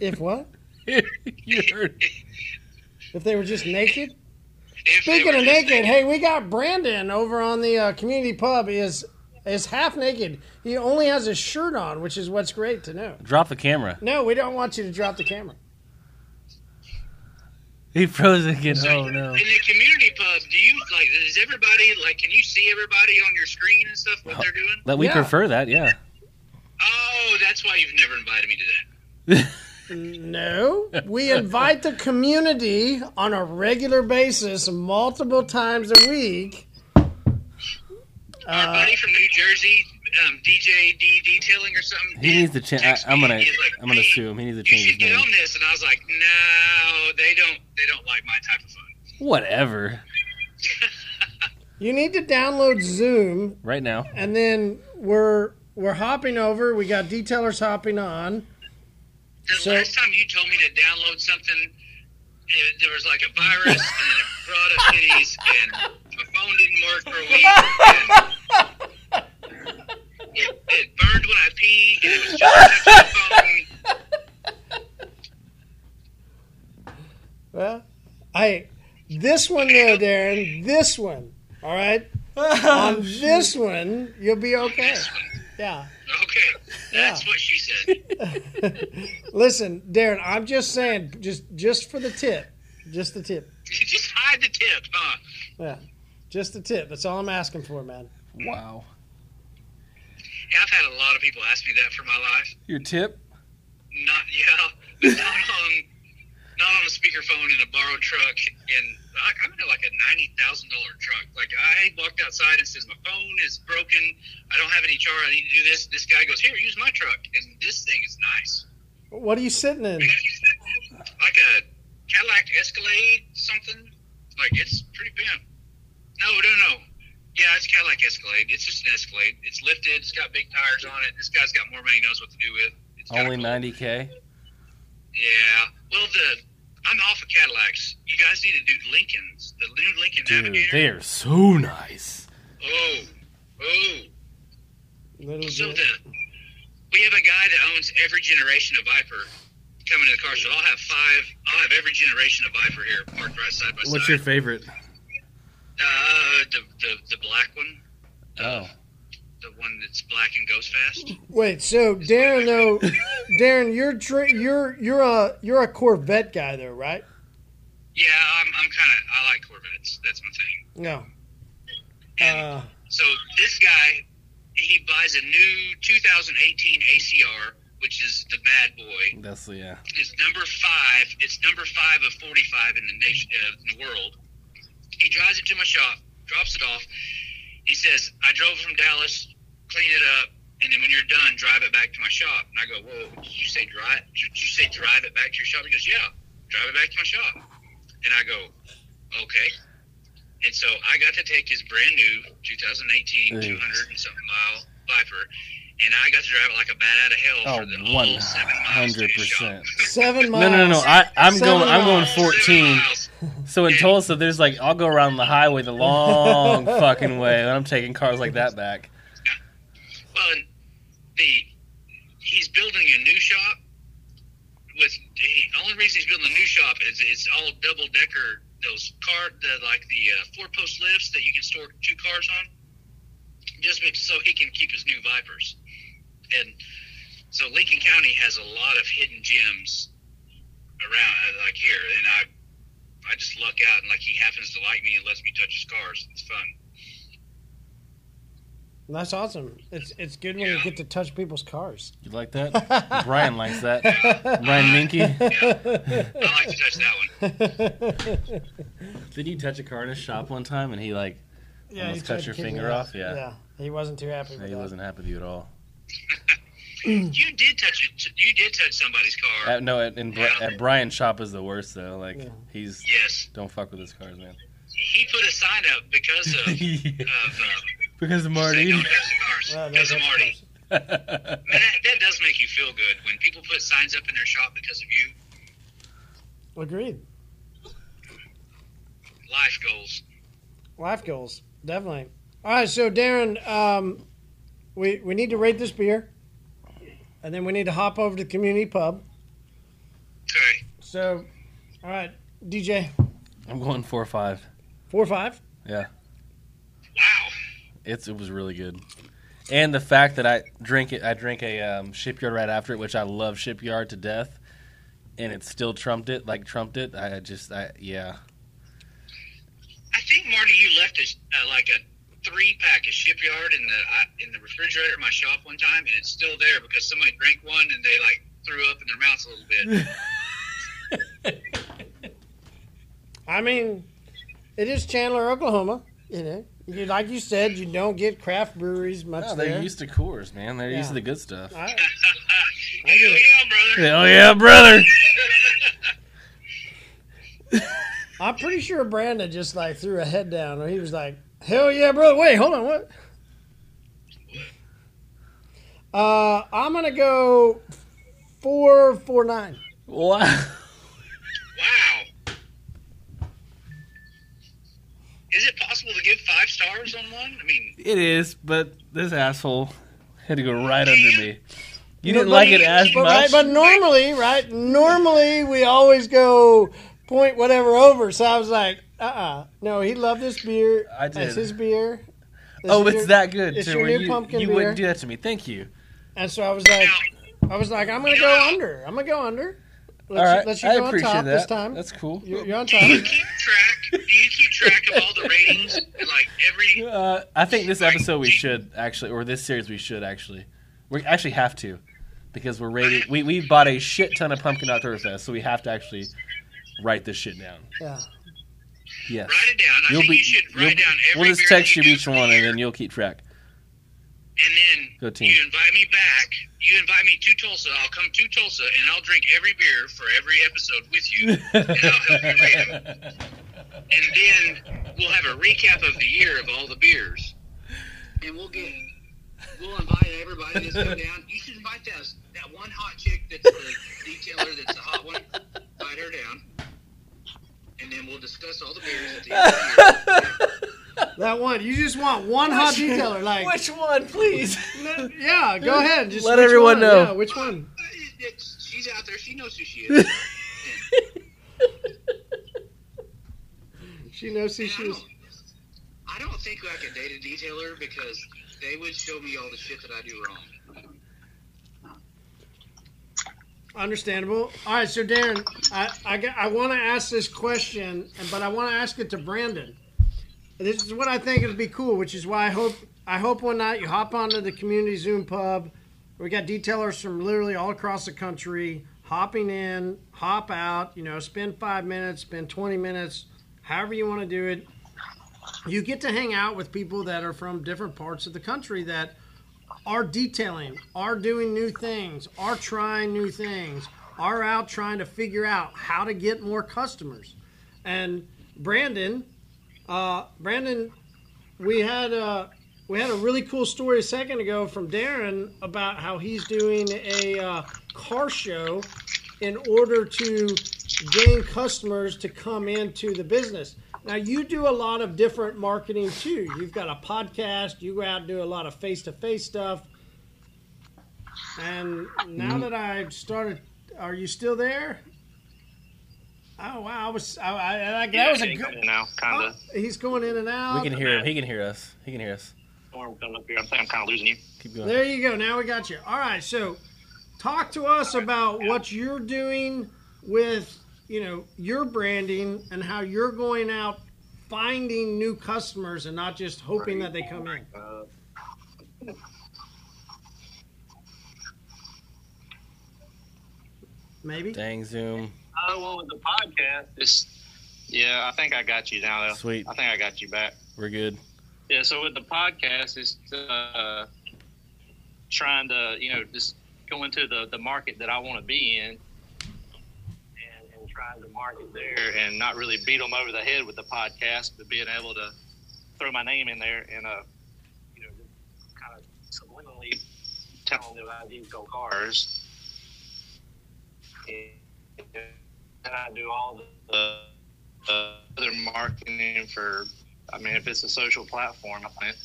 If what? you heard. If they were just naked? If Speaking of just naked, hey, we got Brandon over on the uh, community pub. is is half naked. He only has his shirt on, which is what's great to know. Drop the camera. No, we don't want you to drop the camera. He froze again. So, Oh no. In the community pub, do you like? Is everybody like? Can you see everybody on your screen and stuff? What they're doing? That we Yeah. prefer that. Yeah. Oh, that's why you've never invited me to that. No, we invite the community on a regular basis, multiple times a week. Our Uh, buddy from New Jersey, um, DJ D Detailing or something. He needs to change. I'm gonna. he's like, I'm gonna "Hey, sue him. He needs to You change his should get name. on this, and I was like, no, they don't. They don't like my type of fun. Whatever. You need to download Zoom, Right now. and then we're we're hopping over. We got detailers hopping on. The So- last time you told me to download something, it, there was like a virus, and it brought up kitties, and my phone didn't work for a week. And it, it burned when I peed, and it was just touching the phone. Well, I this one though, Darren. This one, all right. on this one, you'll be okay. Yeah. Okay, that's what she said. Listen, Darren, I'm just saying, just just for the tip, just the tip. Just hide the tip, huh? Yeah, just the tip. That's all I'm asking for, man. Wow. Yeah, I've had a lot of people ask me that for my life. Your tip? Not yeah, not on not on a speakerphone in a borrowed truck. And I- I'm in like a ninety thousand dollar truck. Like I walked outside and says my phone is broken. I don't have any charge. I need to do this. This guy goes here, use my truck, and this thing is nice. What are you sitting in? Like a Cadillac Escalade, something. Like it's pretty pimp. No, no, no. Yeah, it's Cadillac Escalade. It's just an Escalade. It's lifted. It's got big tires on it. This guy's got more money. Knows what to do with. It's Only 90k. Yeah. Well, the I'm off of Cadillacs. You guys need to do Lincolns. The new Lincoln Dude, Navigator. they are so nice. Oh, oh. Little So bit. the we have a guy that owns every generation of Viper coming to the car show. I'll have five. I'll have every generation of Viper here parked right side by What's side. What's your favorite? Uh, the, the the black one. Oh. The one that's black and goes fast. Wait, so Darren though, Darren, you're tra- you're you're a you're a Corvette guy though, right? Yeah, I'm, I'm kind of I like Corvettes. That's my thing. No. And Uh, so this guy, he buys a new 2018 ACR, which is the bad boy. That's yeah. It's number five. It's number five of 45 in the nation uh, in the world. He drives it to my shop, drops it off. He says, "I drove from Dallas, clean it up, and then when you're done, drive it back to my shop." And I go, "Whoa, did you say drive? Did you say drive it back to your shop?" He goes, "Yeah, drive it back to my shop." And I go, "Okay." And so I got to take his brand new 2018 200 and something mile Viper, and I got to drive it like a bat out of hell Oh, for the one whole seven miles Oh, one hundred percent. seven miles. No, no, no, no. I, I'm Seven going. I'm going miles. 14. So in Tulsa, there's like I'll go around the highway the long fucking way, and I'm taking cars like that back. Well, the he's building a new shop. With the only reason he's building a new shop is it's all double decker. Those car, the like the uh, four post lifts that you can store two cars on, just so he can keep his new Vipers. And so Lincoln County has a lot of hidden gems around, uh, like here, and I, I just luck out, and like he happens to like me and lets me touch his cars. It's fun. That's awesome. It's it's good when you get to touch people's cars. You like that? Brian likes that. Brian Minky. Yeah. I like to touch that one. Did you touch a car in his shop one time, and he like Yeah, Almost he cut your finger off? Yeah. Yeah, he wasn't too happy yeah, with he that. wasn't happy with you at all? You did touch it. You did touch somebody's car. At, no, at, in, Bri- at Brian's shop is the worst though. Like Yeah. he's yes, don't fuck with his cars, man. he put a sign up because of, Yeah. of uh, because of say Marty. don't touch cars Well, because of Marty. Man, that, that does make you feel good when people put signs up in their shop because of you. Agreed. Life goals. Life goals, definitely. All right, so Darren, um, we we need to rate this beer, and then we need to hop over to the community pub. Okay. So, all right, DJ, I'm going four or five. four or five. Yeah, Wow. it's it was really good, and the fact that I drink it, I drink a um, shipyard right after it, which I love shipyard to death, and it still trumped it, like trumped it. I just, I yeah, I think Marty, you left us uh, like a three pack of shipyard in the in the refrigerator at my shop one time, and it's still there because somebody drank one and they like threw up in their mouths a little bit. I mean, it is Chandler, Oklahoma. You know, you, like you said, you don't get craft breweries much no, they're there. used to Coors, man. They're used to the good stuff. I, Hell yeah, brother. Oh yeah, brother. I'm pretty sure Brandon just like threw a head down, or he was like, "Hell yeah, brother!" Wait, hold on, what? Uh, I'm gonna go four four nine. Wow. Wow. Is it possible to give five stars on one? I mean, It is, but this asshole had to go right under me. You didn't but- like it as but, much. Right, but normally, right? Normally, we always go point whatever over. So I was like, uh, uh no. He loved this beer. I That's did. his beer. This oh, it's your- that good. it's too, your new you, pumpkin you beer. wouldn't do that to me. Thank you. And so I was like, I was like, I'm gonna go under. I'm gonna go under. Let's, All right, let's you I go on appreciate top that. this time. That's cool. You're, you're on do you keep track? Do you keep track of all the ratings? Like every. Uh, I think this episode we should actually, or this series we should actually, we actually have to, because we're rating. We we bought a shit ton of pumpkin Oktoberfest, so we have to actually write this shit down. Yeah. Yes. Write it down. I You'll think be. you should you'll- write down every. we'll just text you each one, and then you'll keep track. And then Go team. you invite me back. You invite me to Tulsa. I'll come to Tulsa and I'll drink every beer for every episode with you. and I'll help you rate them. And then we'll have a recap of the year of all the beers. And we'll get. We'll invite everybody that's come down. You should invite that that one hot chick that's the detailer that's the hot one. Invite her down. And then we'll discuss all the beers at the end of the year. That one. You just want one hot detailer, like. Which one, please? No, yeah, go ahead. Just Let everyone one? know. Yeah, which one? Uh, it- she's out there. She knows who she is. She knows who And she I is. I don't think I could date a detailer because they would show me all the shit that I do wrong. Understandable. All right, so Darren, I I, I want to ask this question, but I want to ask it to Brandon. This is what I think it would be cool, which is why I hope I hope one night you hop onto the community Zoom pub. We got detailers from literally all across the country hopping in, hop out. You know, spend five minutes, spend twenty minutes, however you want to do it. You get to hang out with people that are from different parts of the country that are detailing, are doing new things, are trying new things, are out trying to figure out how to get more customers. And Brandon, uh, Brandon, we had a we had a really cool story a second ago from Darren about how he's doing a uh, car show in order to gain customers to come into the business. Now you do a lot of different marketing too. You've got a podcast. You go out and do a lot of face-to-face stuff. And now mm-hmm. that I've started, are you still there? Oh wow! I was I, I, I that was a good. now, kind Oh, of. he's going in and out. We can hear him. He can hear us. He can hear us. Or coming up. I think I'm kind of losing you. Keep going. There you go. Now we got you. All right. So, talk to us about what you're doing with you know your branding and how you're going out finding new customers and not just hoping that they come in. Uh, Maybe. Dang Zoom. oh, well, with the podcast, it's yeah. I think I got you now. Though. Sweet. I think I got you back. We're good. Yeah. So with the podcast, it's uh, trying to you know just go into the the market that I want to be in. Trying to market there, and not really beat them over the head with the podcast, but being able to throw my name in there and uh, you know, kind of subliminally telling them I do go cars. And I do all the uh, other marketing for. I mean, if it's a social platform, I think,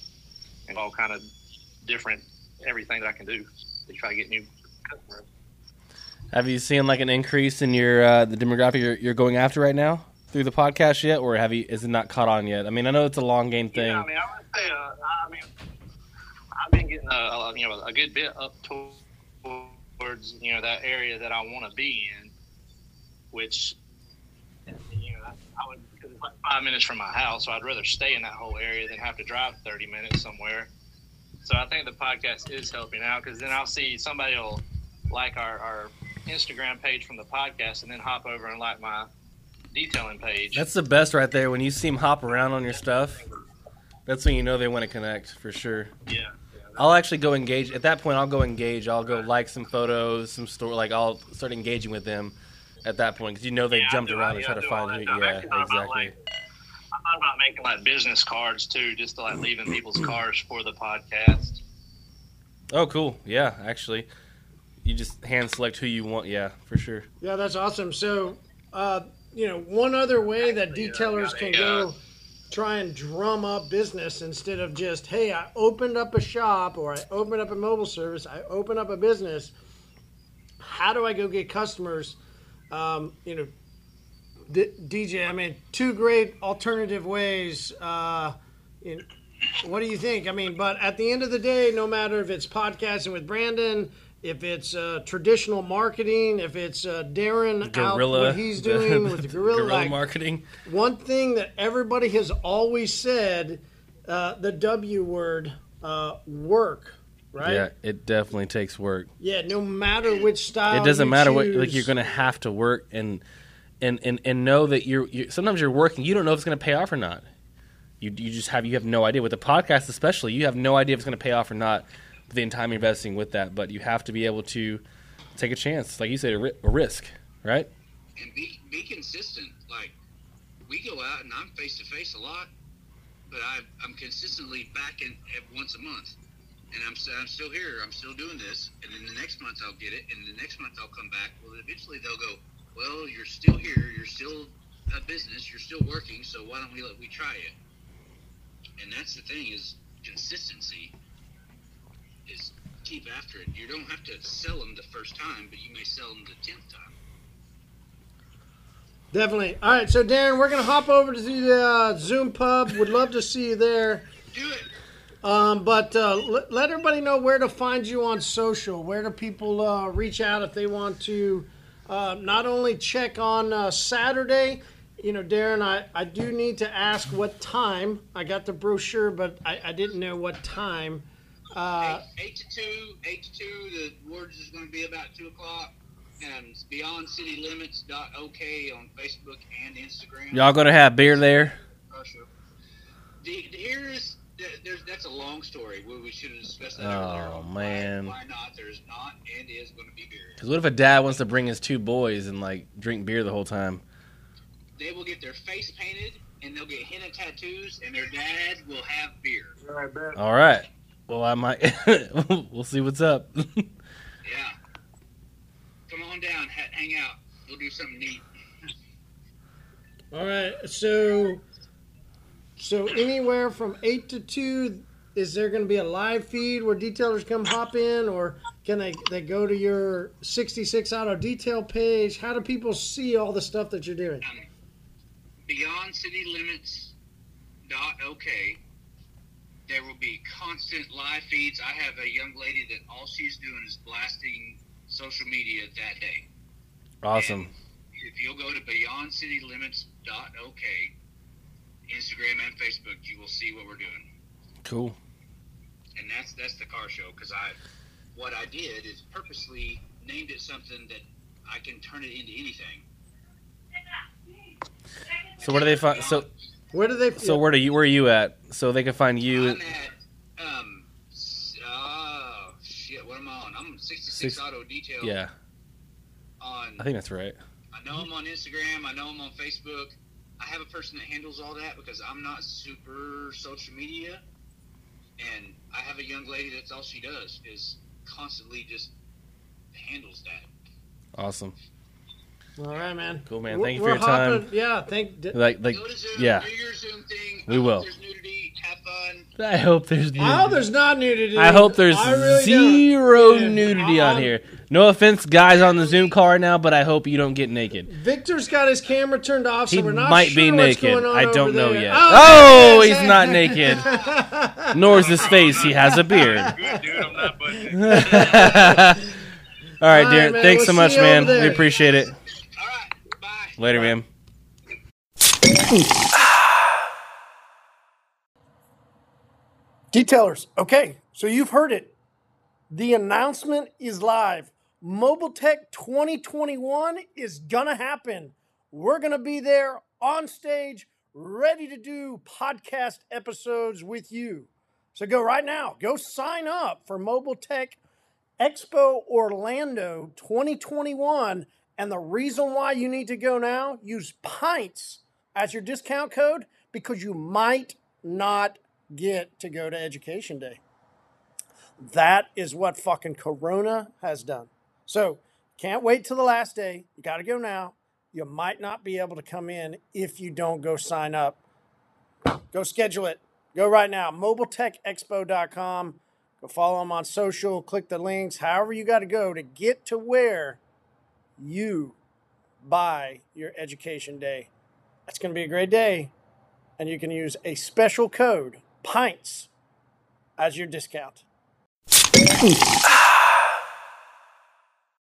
and all kind of different everything that I can do to try to get new customers. Have you seen like an increase in your uh, the demographic you're, you're going after right now through the podcast yet, or have you? Is it not caught on yet? I mean, I know it's a long game thing. Yeah, I mean, I would say, uh, I mean, I've been getting a, a you know a good bit up towards you know that area that I want to be in, which you know I would because it's like five minutes from my house, so I'd rather stay in that whole area than have to drive thirty minutes somewhere. So I think the podcast is helping out because then I'll see somebody will like our, our Instagram page from the podcast and then hop over and like my detailing page. That's the best right there. When you see them hop around on your stuff, that's when you know they want to connect for sure. yeah. I'll actually go engage. At that point, I'll go engage. I'll go like some photos, some store. Like I'll start engaging with them at that point because you know they Yeah, jumped do- around and try to I do all find who. Yeah, exactly. I thought about making like business cards too, just to like leaving people's cars for the podcast. Oh, cool. Yeah, actually, you just hand select who you want. Yeah, for sure. Yeah, that's awesome. So, uh, you know, one other way that uh, detailers can go try and drum up business instead of just, hey, I opened up a shop or I opened up a mobile service, I opened up a business. How do I go get customers? Um, you know, D- DJ, I mean, two great alternative ways. Uh, you know, what do you think? I mean, but at the end of the day, no matter if it's podcasting with Brandon, if it's uh, traditional marketing, if it's uh, Darren out what he's doing with the gorilla, gorilla like, marketing. one thing that everybody has always said, uh, the W word, uh, work, right? Yeah, it definitely takes work. Yeah, no matter which style. it doesn't matter what like you're gonna have to work and and and, and know that you're, you're sometimes you're working you don't know if it's gonna pay off or not you, you just have you have no idea with the podcast especially you have no idea if it's gonna pay off or not the time investing with that but you have to be able to take a chance like you said a, ri- a risk right and be be consistent. Like we go out and I'm face to face a lot, but I, I'm consistently back in once a month, and I'm I'm still here. I'm still doing this, and then the next month I'll get it, and the next month I'll come back. Well, eventually they'll go. Well, you're still here. You're still a business. You're still working. So why don't we let we try it? And that's the thing is consistency. Keep after it. You don't have to sell them the first time, but you may sell them the tenth time. Definitely. All right, so Darren, we're gonna hop over to the uh, Zoom pub. Would love to see you there. Do it. Um, but uh, let, let everybody know where to find you on social. Where do people uh, reach out if they want to uh, not only check on uh, Saturday? You know, Darren, I, I do need to ask what time. I got the brochure, but I, I didn't know what time. Uh, eight, eight to two, eight to two. The words is going to be about two o'clock. And it's OK on Facebook and Instagram. Y'all gonna have beer there? Our show. The, the, here's there's that's a long story. We, we should have discussed that Oh, earlier. man. Why, why not? There's not and is going to be beer. Because what if a dad wants to bring his two boys and like drink beer the whole time? They will get their face painted and they'll get henna tattoos, and their dad will have beer. All right. Well, I might. we'll see what's up. Yeah. Come on down, ha- hang out. We'll do something neat. All right. So, so anywhere from eight to two, is there going to be a live feed where detailers come hop in, or can they they go to your sixty six auto detail page? How do people see all the stuff that you're doing? Um, beyondcitylimits.ok. There will be constant live feeds. I have a young lady that all she's doing is blasting social media that day. awesome. And if you'll go to beyondcitylimits.ok, Instagram and Facebook, you will see what we're doing. Cool. And that's that's the car show because I, what I did is purposely named it something that I can turn it into anything. So where do they find? So Where do they? so where do you? Where are you at? So they can find you. I'm at um, s- oh shit, what am I on? I'm on 66 Six- Auto Detail. Yeah, On I think that's right. I know I'm on Instagram. I know I'm on Facebook. I have a person that handles all that because I'm not super social media, and I have a young lady that's all she does is constantly just handles that. Awesome. All right, man. Cool, man. We're- Thank you for we're your time. Yeah, thank. d- Like like Go to Zoom. yeah. Do your Zoom thing. We I hope will. There's nudity. Have fun. I hope there's. I hope there's not nudity. I hope there's I really zero don't. nudity on I'm- here. No offense, guys on the Zoom call right now, but I hope you don't get naked. Victor's got his camera turned off, so He we're not might sure be what's naked. going on I don't over know there. yet. Oh, Oh, yes, he's not naked. Nor is his face. He has a beard. Good dude, I'm not All right, All right, Darren. man. Thanks We'll so much, man. We appreciate it. All right. Bye. Later, man. Detailers, okay, so you've heard it. The announcement is live. Mobile Tech 2021 is gonna happen. We're gonna be there on stage, ready to do podcast episodes with you. So go right now, go sign up for Mobile Tech Expo Orlando 2021. And the reason why you need to go now, use PINTS as your discount code because you might not get to go to Education Day. That is what fucking Corona has done. So can't wait till the last day. You got to go now. You might not be able to come in if you don't go sign up. Go schedule it. Go right now. MobileTechExpo.com. Go follow them on social. Click the links. However, you got to go to get to where you buy your Education Day. It's going to be a great day. And you can use a special code, PINTS, as your discount.